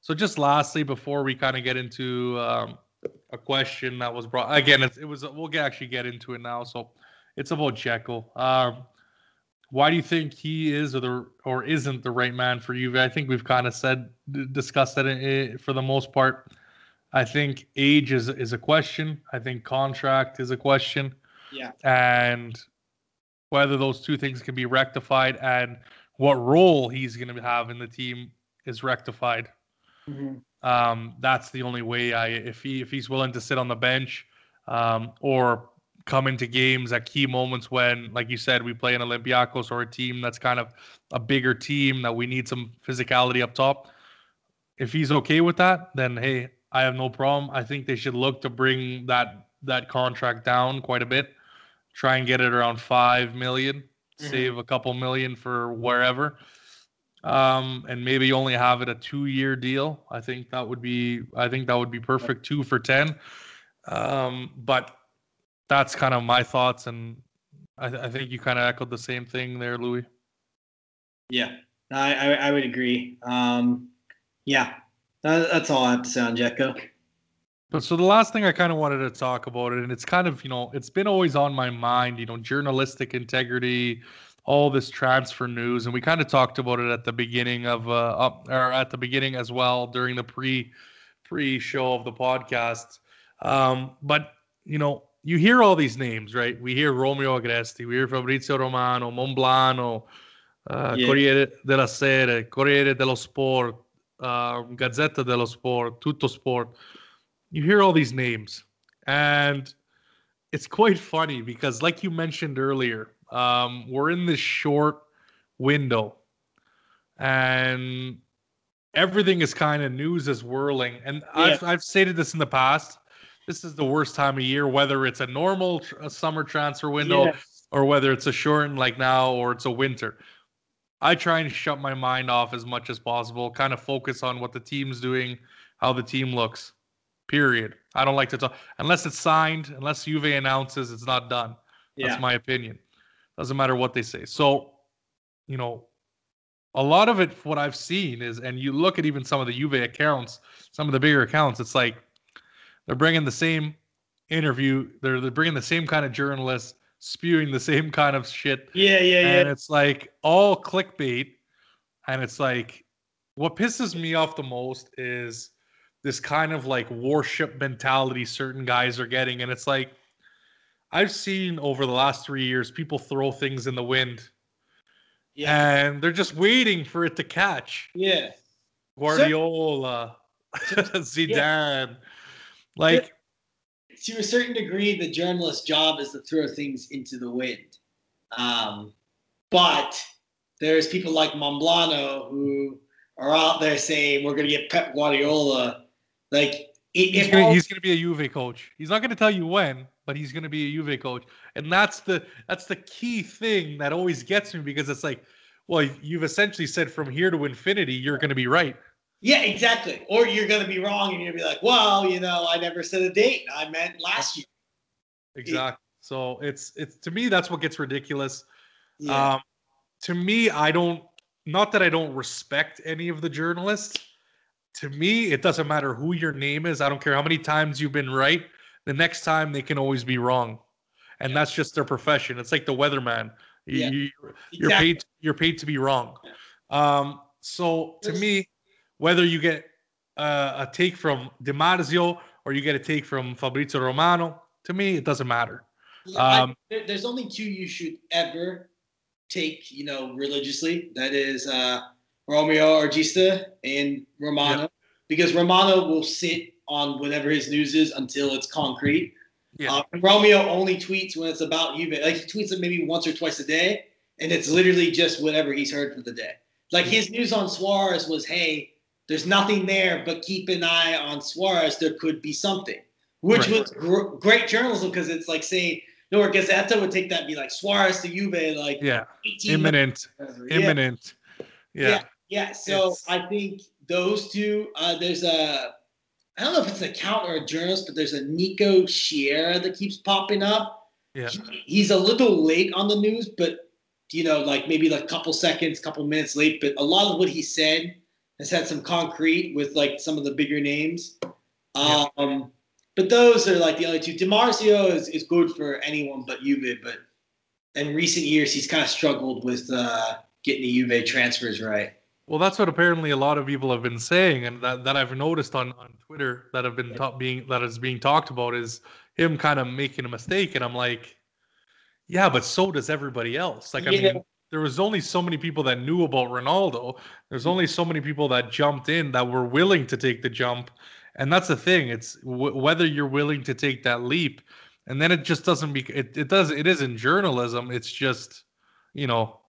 So just lastly, before we kind of get into um, a question that was brought again, it, it was we'll get, actually get into it now. So it's about Dzeko. Um, why do you think he is or the or isn't the right man for you? I think we've kind of said discussed that i- i- for the most part. I think age is is a question. I think contract is a question, Yeah. and whether those two things can be rectified and what role he's going to have in the team is rectified. Um, that's the only way. I if he if he's willing to sit on the bench, um, or come into games at key moments when, like you said, we play an Olympiacos or a team that's kind of a bigger team that we need some physicality up top. If he's okay with that, then hey, I have no problem. I think they should look to bring that that contract down quite a bit. Try and get it around five million, Mhm. save a couple million for wherever um, and maybe only have it a two-year deal. I think that would be I think that would be perfect, two for ten. Um, but that's kind of my thoughts, and I, I think you kind of echoed the same thing there, Louis. Yeah. I, I I would agree. Um, yeah. That, that's all I have to say on Dzeko. But so the last thing I kind of wanted to talk about it, and it's kind of you know it's been always on my mind, you know, journalistic integrity, all this transfer news, and we kind of talked about it at the beginning of uh, up or at the beginning as well during the pre pre show of the podcast. Um, but you know, you hear all these names, right? We hear Romeo Agresti, we hear Fabrizio Romano, Monblano, uh, yeah. Corriere della Sera, Corriere dello Sport, uh, Gazzetta dello Sport, Tutto Sport. You hear all these names, and it's quite funny because, like you mentioned earlier, um, we're in this short window, and everything is kind of news is whirling. And yeah. I've I've stated this in the past. This is the worst time of year, whether it's a normal tr- a summer transfer window or whether it's a shortened like now or it's a winter. I try and shut my mind off as much as possible, kind of focus on what the team's doing, how the team looks. Period. I don't like to talk unless it's signed, unless Juve announces it's not done. That's yeah. my opinion. Doesn't matter what they say. So, you know, a lot of it, what I've seen is, and you look at even some of the Juve accounts, some of the bigger accounts, it's like they're bringing the same interview, they're, they're bringing the same kind of journalists, spewing the same kind of shit. Yeah, yeah, and yeah. And it's like all clickbait. And it's like, what pisses me off the most is this kind of like warship mentality certain guys are getting. And it's like, I've seen over the last three years people throw things in the wind, yeah. and they're just waiting for it to catch. Yeah, Guardiola, Zidane, yeah. like to a certain degree, the journalist's job is to throw things into the wind. Um, but there's people like Monblano who are out there saying we're going to get Pep Guardiola. Like he's going to be a Juve coach. He's not going to tell you when, but he's going to be a Juve coach, and that's the that's the key thing that always gets me because it's like, well, you've essentially said from here to infinity, you're going to be right. Yeah, exactly. Or you're going to be wrong, and you'll be like, well, you know, I never said a date. I meant last year. Exactly. So it's it's to me that's what gets ridiculous. Yeah. Um, to me, I don't. Not that I don't respect any of the journalists. To me, it doesn't matter who your name is. I don't care how many times you've been right the next time they can always be wrong and that's just their profession it's like the weatherman yeah. you, are exactly. paid you're paid to be wrong um, so to me whether you get uh, a take from Marzio or you get a take from Fabrizio Romano to me it doesn't matter um, I, there's only two you should ever take you know religiously that is uh, Romeo Agresti and Romano yeah. because Romano will sit on whatever his news is until it's concrete. Yeah. Uh, Romeo only tweets when it's about you. Like he tweets it maybe once or twice a day, and it's literally just whatever he's heard for the day. Like his news on Suarez was, "Hey, there's nothing there, but keep an eye on Suarez. There could be something," which right. was gr- great journalism because it's like saying, "No, or Gazzetta would take that and be like Suarez to Juve, like yeah, imminent, imminent, yeah. yeah, yeah. So it's... I think those two. Uh, there's a I don't know if it's an account or a journalist, but there's a Nico Schira that keeps popping up. Yeah. He, he's a little late on the news, but you know, like maybe like a couple seconds, couple minutes late. But a lot of what he said has had some concrete with like some of the bigger names. Yeah. Um, but those are like the only two. Dimarzio is, is good for anyone but Juve, but in recent years he's kind of struggled with uh, getting the Juve transfers right. Well, that's what apparently a lot of people have been saying, and that, that I've noticed on, on Twitter that have been ta- being that is being talked about is him kind of making a mistake, and I'm like, yeah, but so does everybody else. Like, I yeah. mean, there was only so many people that knew about Ronaldo. There's mm-hmm. only so many people that jumped in that were willing to take the jump, and that's the thing. It's w- whether you're willing to take that leap, and then it just doesn't be. It, it does. It is in journalism. It's just, you know,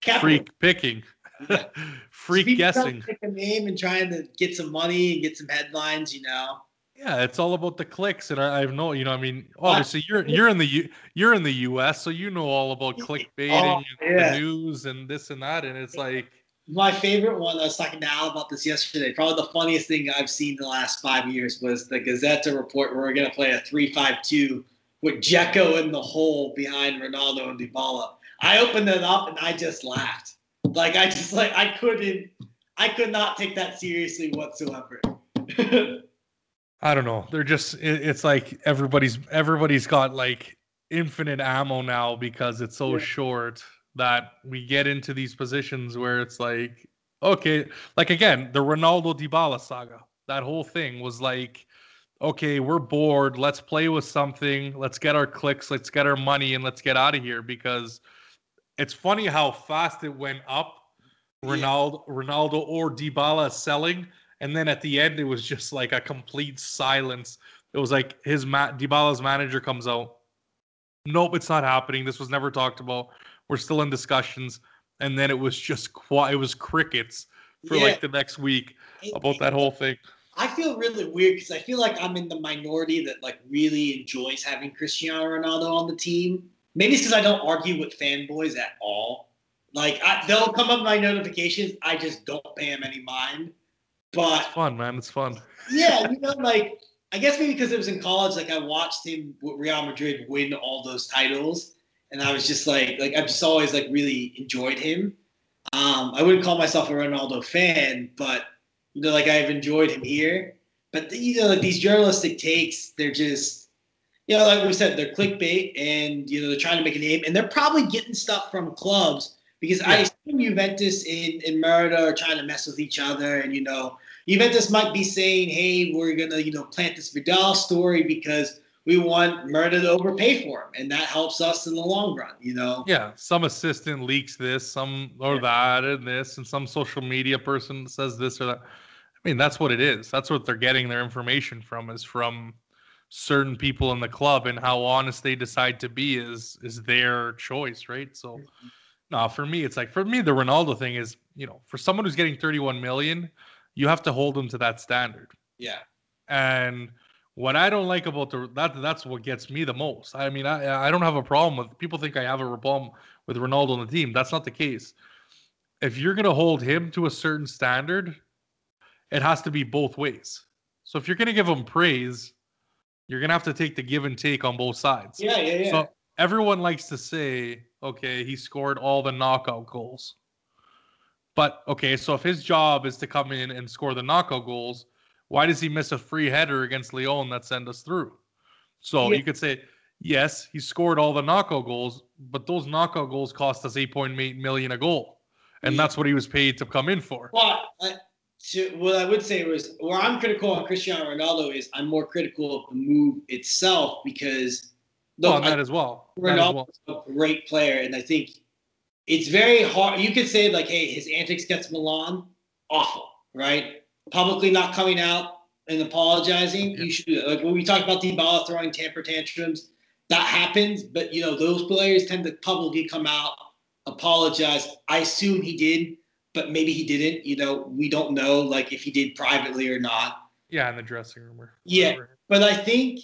Capital. freak picking. Freak so guessing. Pick a name and trying to get some money and get some headlines, you know. Yeah, it's all about the clicks, and I, I know, you know, I mean, obviously you're you're in the U, you're in the U.S., so you know all about clickbaiting, oh, yeah. the news, and this and that, and it's like my favorite one. I was talking to Al about this yesterday. Probably the funniest thing I've seen in the last five years was the Gazzetta report where we're going to play a three-five-two with Dzeko in the hole behind Ronaldo and Dybala. I opened it up and I just laughed. Like I just like I couldn't I could not take that seriously whatsoever. I don't know. They're just it, it's like everybody's everybody's got like infinite ammo now because it's so yeah. short. that we get into these positions where it's like, okay, like again, the Ronaldo Dybala saga. That whole thing was like, okay, we're bored. Let's play with something. Let's get our clicks. Let's get our money, and let's get out of here. Because it's funny how fast it went up. Ronaldo, yeah. Ronaldo or Dybala selling, and then at the end it was just like a complete silence. It was like his ma- Dybala's manager comes out. Nope, it's not happening. This was never talked about. We're still in discussions, and then it was just quiet. It was crickets for yeah. like the next week about that whole thing. I feel really weird because I feel like I'm in the minority that like really enjoys having Cristiano Ronaldo on the team. Maybe it's because I don't argue with fanboys at all. Like I, they'll come up my notifications, I just don't pay them any mind. But it's fun, man. It's fun. Yeah, you know, like I guess maybe because it was in college, like I watched him with Real Madrid win all those titles, and I was just like, like I've just always like really enjoyed him. Um, I wouldn't call myself a Ronaldo fan, but you know, like I've enjoyed him here. But you know, like these journalistic takes, they're just, you know, like we said, they're clickbait, and you know, they're trying to make a name, and they're probably getting stuff from clubs because yeah. I assume Juventus and, and Merida are trying to mess with each other, and you know, Juventus might be saying, "Hey, we're gonna, you know, plant this Vidal story because." we want Merida to overpay for him, and that helps us in the long run. You know. Yeah, some assistant leaks this, some or yeah. that, and this, and some social media person says this or that. I mean, that's what it is. That's what they're getting their information from is from certain people in the club, and how honest they decide to be is is their choice, right? So, no, for me, it's like for me, the Ronaldo thing is, you know, for someone who's getting 31 million, you have to hold them to that standard. Yeah. And what I don't like about the that that's what gets me the most. I mean, I I don't have a problem with people think I have a problem with Ronaldo on the team. That's not the case. If you're gonna hold him to a certain standard, it has to be both ways. So if you're gonna give him praise, you're gonna have to take the give and take on both sides. Yeah, yeah, yeah. So everyone likes to say, okay, he scored all the knockout goals. But okay, so if his job is to come in and score the knockout goals, why does he miss a free header against Lyon that sent us through? So yeah. you could say, yes, he scored all the knockout goals, but those knockout goals cost us 8.8 million a goal. And yeah. that's what he was paid to come in for. Well, I, to, what I would say was where I'm critical on Cristiano Ronaldo is I'm more critical of the move itself because look, oh, well, that as well. Ronaldo's well. a great player, and I think it's very hard. You could say like, hey, his antics against Milan, awful, right? publicly not coming out and apologizing. You should like when we talk about Dybala throwing temper tantrums, that happens. But you know those players tend to publicly come out, apologize. I assume he did, but maybe he didn't. You know, we don't know like if he did privately or not. Yeah, in the dressing room. Or yeah, but I think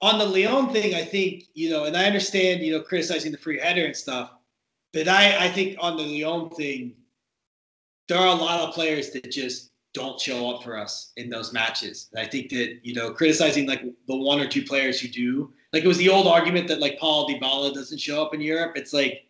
on the Lyon thing, I think you know, and I understand you know criticizing the free header and stuff, but I I think on the Lyon thing, there are a lot of players that just don't show up for us in those matches. And I think that you know criticizing like the one or two players who do, like it was the old argument that like Paul Dybala doesn't show up in Europe. It's like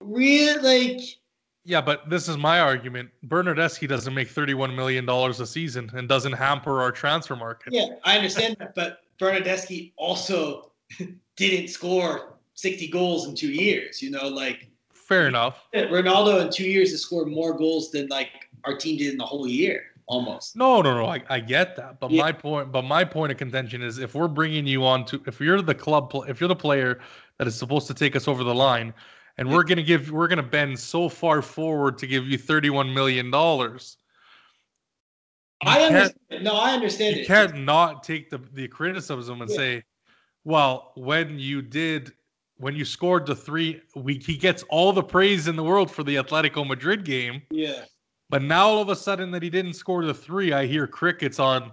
really like. Yeah, but this is my argument. Bernardeschi doesn't make thirty-one million dollars a season and doesn't hamper our transfer market. Yeah, I understand that, but Bernardeschi also didn't score sixty goals in two years. You know, like fair enough. Ronaldo in two years has scored more goals than like our team did in the whole year almost. No, no, no. I, I get that, but yeah. my point, but my point of contention is if we're bringing you on to, if you're the club, if you're the player that is supposed to take us over the line, and we're gonna give, we're gonna bend so far forward to give you thirty-one million dollars. I understand. No, I understand. You it. can't not take the the criticism and yeah. say, well, when you did when you scored the three, we he gets all the praise in the world for the Atletico Madrid game. Yeah. But now all of a sudden that he didn't score the three, I hear crickets on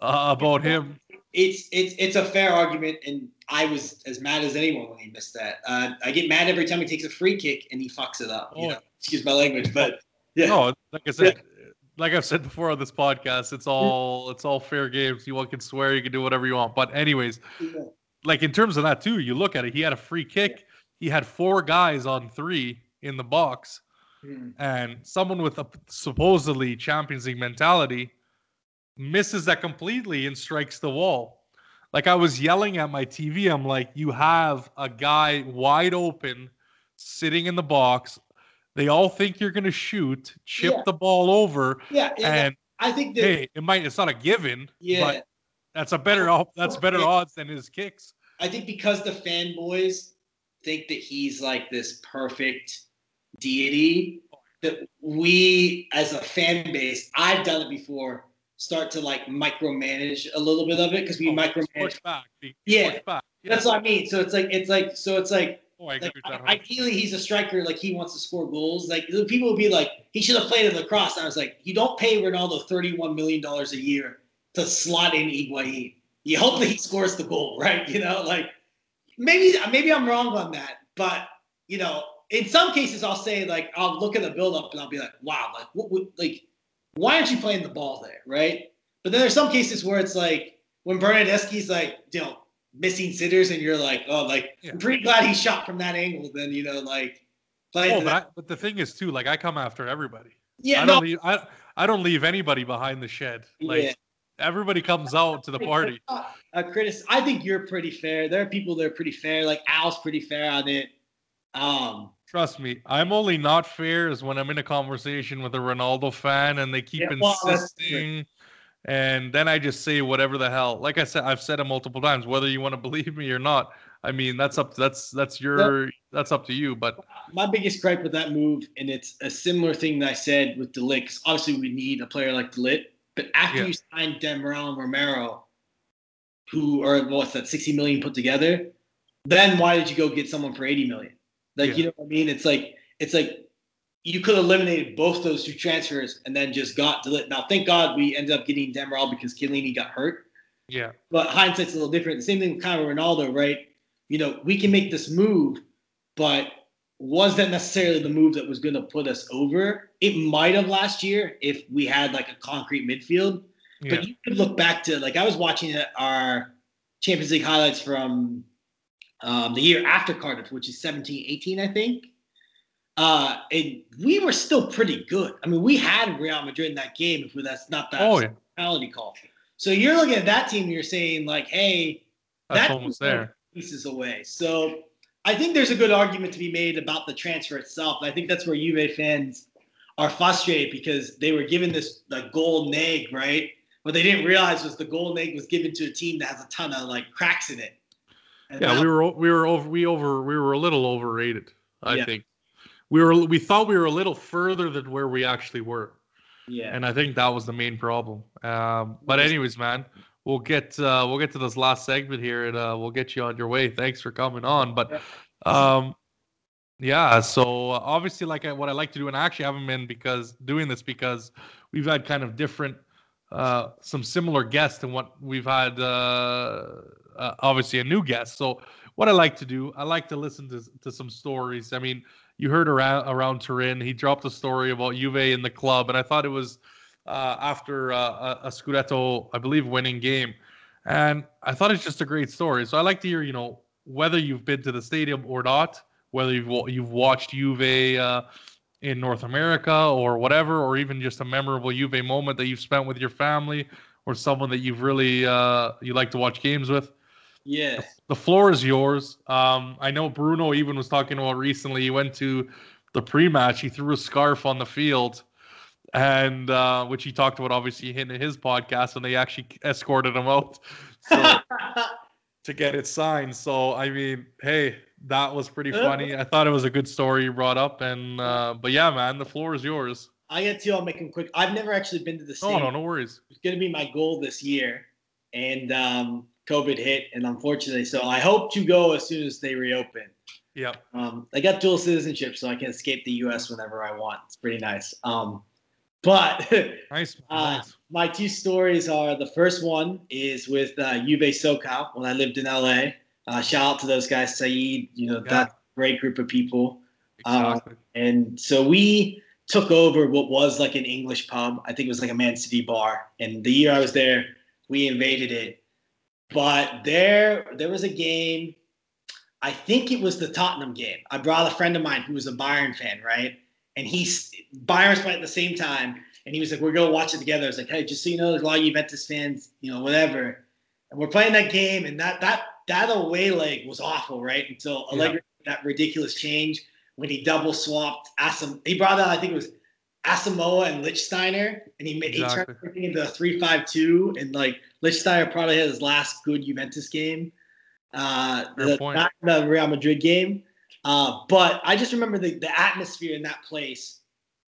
uh, about him. It's it's it's a fair argument, and I was as mad as anyone when he missed that. Uh, I get mad every time he takes a free kick and he fucks it up. You oh. know, excuse my language, but yeah. No, like I said, yeah. like I've said before on this podcast, it's all it's all fair games. You can swear, you can do whatever you want. But anyways, yeah. like in terms of that too, you look at it. He had a free kick. He had four guys on three in the box Mm. And someone with a supposedly Champions League mentality misses that completely and strikes the wall. Like I was yelling at my TV, I'm like, you have a guy wide open sitting in the box. They all think you're going to shoot, chip Yeah. the ball over, Yeah, and I think that hey, it might it's not a given, yeah, but that's a better that's better odds than his kicks. I think because the fanboys think that he's like this perfect deity, that we as a fan base, I've done it before, start to like micromanage a little bit of it because we Oh, micromanage. Back. Yeah. back. That's what I mean. So it's like it's like so it's like Oh, I like ideally he's a striker like he wants to score goals like the people would be like he should have played in lacrosse and i was like you don't pay ronaldo 31 million dollars a year to slot in Higuain. you hope that he scores the goal right you know like maybe maybe i'm wrong on that but you know in some cases i'll say like i'll look at the build up and i'll be like wow like what would like why aren't you playing the ball there right but then there's some cases where it's like when Bernardeschi's like you know missing sitters and you're like oh like Yeah. I'm pretty glad he shot from that angle. Then you know, like, playing Oh, but, I, but the thing is too, like I come after everybody. yeah, I no, don't leave I, I don't leave anybody behind the shed. Like Yeah. everybody comes out to the party. A critic. I think you're pretty fair. There are people that are pretty fair. Like Al's pretty fair on it. Um, Trust me, I'm only not fair is when I'm in a conversation with a Ronaldo fan and they keep Yeah, well, insisting. And then I just say whatever the hell. Like I said, I've said it multiple times. Whether you want to believe me or not, I mean that's up. That's that's your that's up to you. But my biggest gripe with that move, and it's a similar thing that I said with De Ligt. 'cause Obviously, we need a player like De Ligt, but after Yeah. you sign Demiral and Romero, who are what's that, sixty million put together, then why did you go get someone for eighty million? Like Yeah. you know what I mean? It's like it's like you could have eliminated both those two transfers and then just got De Ligt. Now, thank God we ended up getting Demiral because Chiellini got hurt. yeah, But hindsight's a little different. The same thing with of Ronaldo, right? You know, we can make this move, but was that necessarily the move that was going to put us over? It might have last year if we had like a concrete midfield. yeah, But you could look back to like I was watching our Champions League highlights from um, the year after Cardiff, which is 17, 18, I think. Uh, and we were still pretty good. I mean, we had Real Madrid in that game. If that's not that oh yeah, penalty call. So you're looking at that team, you're saying like, hey, that's that almost there. pieces away. So I think there's a good argument to be made about the transfer itself. And I think that's where Juve fans are frustrated because they were given this like golden egg, right? What they didn't realize was the golden egg was given to a team that has a ton of like cracks in it. And Yeah, now- we were we were over we over we were a little overrated. I Yeah. think we were we thought we were a little further than where we actually were. yeah. and I think that was the main problem. Um, but anyways, man, we'll get uh, we'll get to this last segment here, and uh, we'll get you on your way. Thanks for coming on. But um, yeah, so uh, obviously, like I, what I like to do, and I actually haven't been because doing this because we've had kind of different, uh, some similar guests than what we've had. Uh, uh, obviously, a new guest. So what I like to do, I like to listen to to some stories. I mean, you heard around around Turin. He dropped a story about Juve in the club, and I thought it was uh, after uh, a, Scudetto, I believe, winning game, and I thought it's just a great story. So I like to hear, you know, whether you've been to the stadium or not, whether you've you've watched Juve uh, in North America or whatever, or even just a memorable Juve moment that you've spent with your family or someone that you've really uh, you like to watch games with yeah. the floor is yours. Um, I know Bruno even was talking about recently. He went to the pre-match. He threw a scarf on the field, and uh, which he talked about obviously in his podcast, and they actually escorted him out so, to get it signed. So I mean, hey, that was pretty funny. I thought it was a good story you brought up, and uh, but yeah, man, the floor is yours. I get to. I'll make them quick. I've never actually been to the stadium. no, no worries. It's going to be my goal this year, and um, COVID hit, and unfortunately, so I hope to go as soon as they reopen. Yeah, Um, I got dual citizenship, so I can escape the U.S. whenever I want. It's pretty nice. Um, but nice, Uh, nice. my two stories are the first one is with uh, Juve SoCal when I lived in LA. Uh, shout out to those guys, Saeed. You know Yeah. that great group of people. uh, Exactly. And so we took over what was like an English pub. I think it was like a Man City bar. And the year I was there, we invaded it. But there, there was a game. I think it was the Tottenham game. I brought a friend of mine who was a Bayern fan, right? And he's Bayern's playing at the same time, and he was like, "We're gonna watch it together." I was like, "Hey, just so you know, there's a lot of Juventus fans, you know, whatever." And we're playing that game, and that that that away leg was awful, right? Until Yeah. That ridiculous change when he double swapped Asim. He brought out I think it was Asamoah and Lichtsteiner, and he made exactly. he turned everything into a three-five-two, and like Lichtsteiner probably had his last good Juventus game, uh, the, not the Real Madrid game. Uh, but I just remember the, the atmosphere in that place,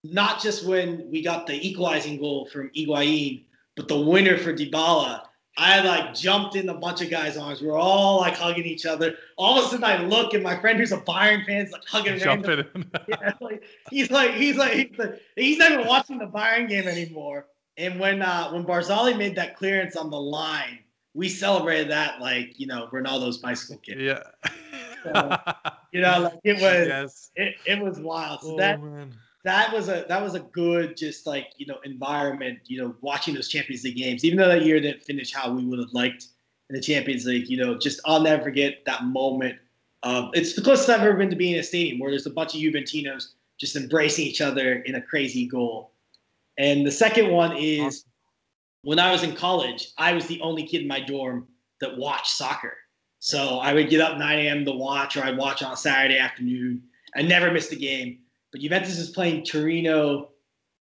not just when we got the equalizing goal from Higuain, but the winner for Dybala. I like jumped in a bunch of guys' arms. We are all like hugging each other. All of a sudden, I look and my friend who's a Bayern fan is like hugging Jumping yeah, like, he's like he's like he's like he's not even watching the Bayern game anymore. And when uh, when Barzagli made that clearance on the line, we celebrated that like you know Ronaldo's bicycle kick. Yeah. so, you know, like it was yes. it, it was wild. So oh, that man that was a that was a good just like you know environment you know watching those champions league games even though that year didn't finish how we would have liked in the champions league you know just i'll never forget that moment of it's the closest i've ever been to being in a stadium where there's a bunch of juventinos just embracing each other in a crazy goal. And the second one is when i was in college i was the only kid in my dorm that watched soccer. So i would get up 9 a.m to watch or i'd watch on saturday afternoon i never missed a game but Juventus is playing Torino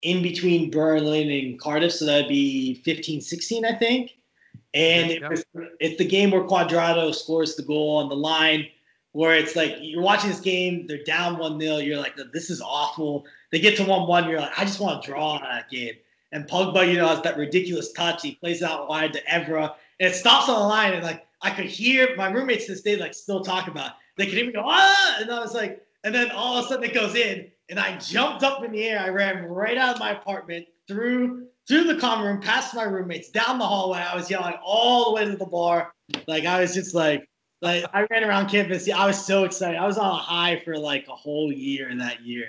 in between Berlin and Cardiff, so that'd be 15 16, I think. And it was, it's the game where Cuadrado scores the goal on the line, where it's like you're watching this game, they're down 1 0, you're like, this is awful. They get to 1 1, you're like, I just want to draw on that game. And Pogba, you know, has that ridiculous touch. He plays out wide to Evra, and it stops on the line. And like, I could hear my roommates to this day, like, still talk about it. They could even go, ah! And I was like, and then all of a sudden it goes in, and I jumped up in the air. I ran right out of my apartment, through through the common room, past my roommates, down the hallway. I was yelling all the way to the bar. Like I was just like, like I ran around campus. Yeah, I was so excited. I was on a high for like a whole year that year.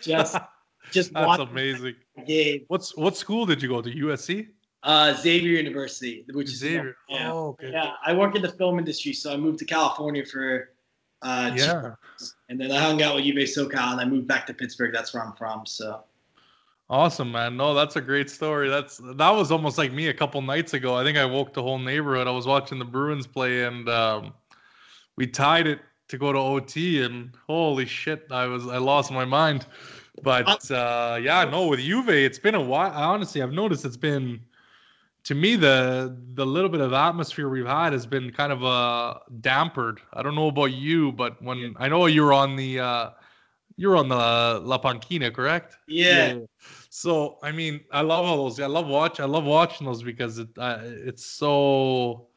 Just, just that's amazing. Game. What's what school did you go to? USC. Uh, Xavier University, which Xavier. is yeah, oh, okay. yeah. I work in the film industry, so I moved to California for uh, yeah. And then I hung out with Juve SoCal and I moved back to Pittsburgh. That's where I'm from. So awesome, man. No, that's a great story. That's that was almost like me a couple nights ago. I think I woke the whole neighborhood. I was watching the Bruins play and um, we tied it to go to OT and holy shit, I was I lost my mind. But uh, yeah, no, with Juve, it's been a while. Honestly, I've noticed it's been to me the the little bit of atmosphere we've had has been kind of uh dampered. I don't know about you, but when yeah. I know you're on the uh you're on the La Panchina, correct? Yeah. yeah. So I mean, I love all those. I love watch. I love watching those because it uh, it's so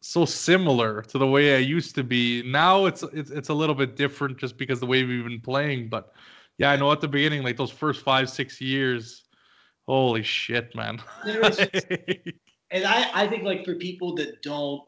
so similar to the way I used to be. Now it's it's it's a little bit different just because the way we've been playing. But yeah, I know at the beginning, like those first five six years, Holy shit, man. and I, I think like for people that don't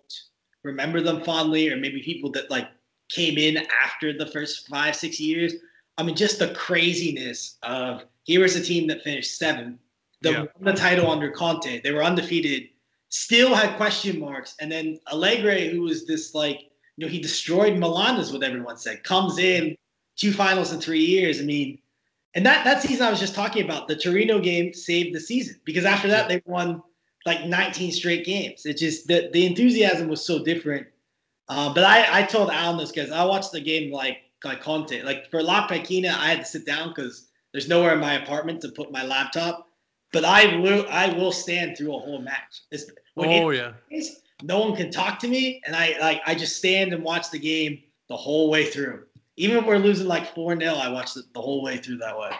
remember them fondly, or maybe people that like came in after the first five, six years, I mean, just the craziness of here was a team that finished seventh, the, yeah. the title under Conte. They were undefeated, still had question marks. And then Allegri, who was this like, you know, he destroyed Milan, is what everyone said, comes in two finals in three years. I mean, and that that season I was just talking about, the Torino game saved the season because after that they won like 19 straight games. It just the, the enthusiasm was so different. Uh, but I, I told Alan this because I watched the game like like Conte. Like for La Panchina, I had to sit down because there's nowhere in my apartment to put my laptop. But I will I will stand through a whole match. It's, oh yeah. no one can talk to me, and I like I just stand and watch the game the whole way through even if we're losing like 4 0, I watched it the whole way through that way.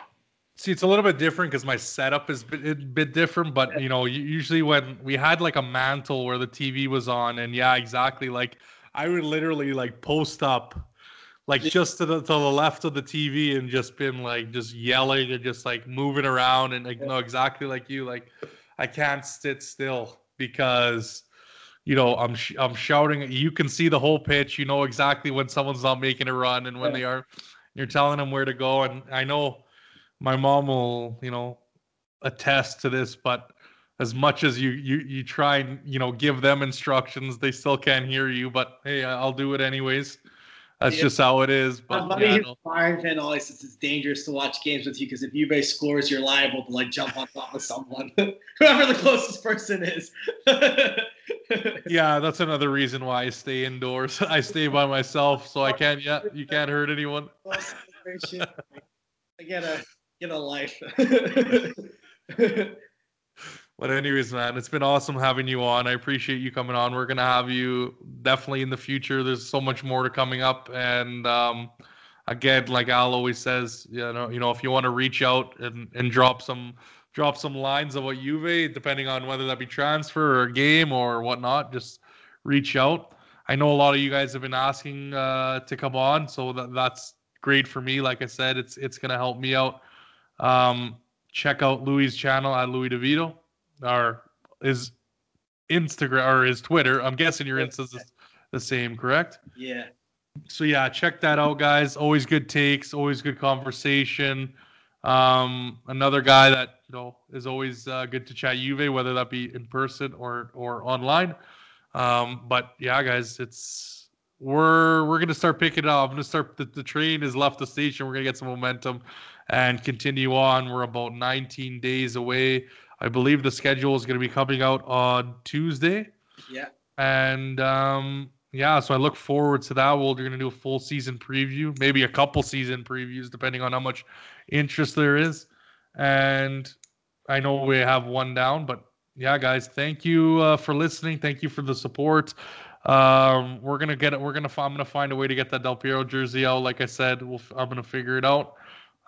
See, it's a little bit different because my setup is a bit, bit different, but you know, usually when we had like a mantle where the TV was on, and yeah, exactly. Like I would literally like post up, like just to the to the left of the TV, and just been like just yelling and just like moving around, and like, know exactly like you, like I can't sit still because you know, I'm sh- I'm shouting. You can see the whole pitch. You know exactly when someone's not making a run and when yeah. they are. You're telling them where to go, and I know my mom will, you know, attest to this. But as much as you you you try and you know give them instructions, they still can't hear you. But hey, I'll do it anyways. That's yeah. just how it is. But My buddy yeah, who's Bayern fan always says it's dangerous to watch games with you because if Juve scores, you're liable to like jump on top of someone, whoever the closest person is. yeah, that's another reason why I stay indoors. I stay by myself, so I can't. Yeah, you can't hurt anyone. I get a get a life. But anyways, man, it's been awesome having you on. I appreciate you coming on. We're gonna have you definitely in the future. There's so much more to coming up, and um, again, like Al always says, you know, you know, if you want to reach out and and drop some drop some lines about Juve, depending on whether that be transfer or game or whatnot, just reach out. I know a lot of you guys have been asking uh, to come on, so that, that's great for me. Like I said, it's it's gonna help me out. Um, check out Louis' channel at Louis DeVito, or is Instagram or his Twitter. I'm guessing your Insta's the same, correct? Yeah. So yeah, check that out, guys. Always good takes, always good conversation. Um, another guy that you know is always uh, good to chat Juve, whether that be in person or or online. Um, but yeah, guys, it's we're we're gonna start picking up. I'm gonna start. The, the train has left the station. We're gonna get some momentum and continue on. We're about 19 days away. I believe the schedule is gonna be coming out on Tuesday. Yeah. And um, yeah, so I look forward to that. We're gonna do a full season preview, maybe a couple season previews, depending on how much interest there is. And I know we have one down, but yeah, guys, thank you uh, for listening. Thank you for the support. Um, we're gonna get it. We're gonna. I'm gonna find a way to get that Del Piero jersey out. Like I said, we'll, I'm gonna figure it out.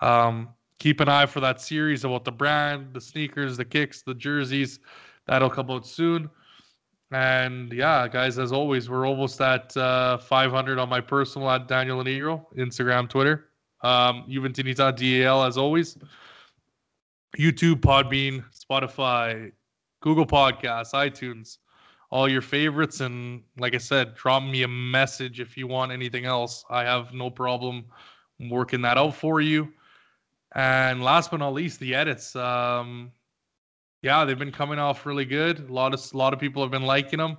Um, keep an eye for that series about the brand, the sneakers, the kicks, the jerseys. That'll come out soon. And yeah, guys, as always, we're almost at uh, 500 on my personal at Daniel Negro, Instagram, Twitter. Um, DAL as always. YouTube, Podbean, Spotify, Google Podcasts, iTunes all your favorites. And like I said, drop me a message if you want anything else. I have no problem working that out for you. And last but not least, the edits. Um, yeah, they've been coming off really good. A lot of a lot of people have been liking them.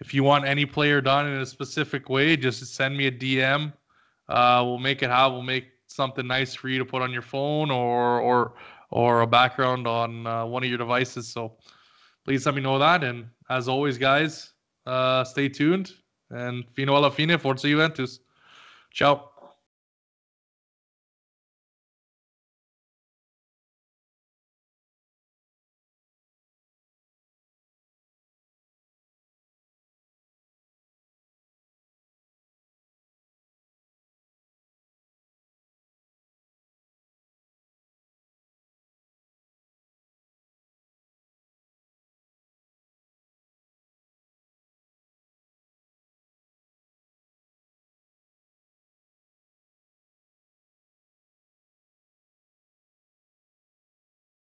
If you want any player done in a specific way, just send me a DM. Uh, we'll make it how we'll make something nice for you to put on your phone or or or a background on uh, one of your devices. So please let me know that. And as always, guys, uh, stay tuned. And fino alla fine, forza Juventus. Ciao.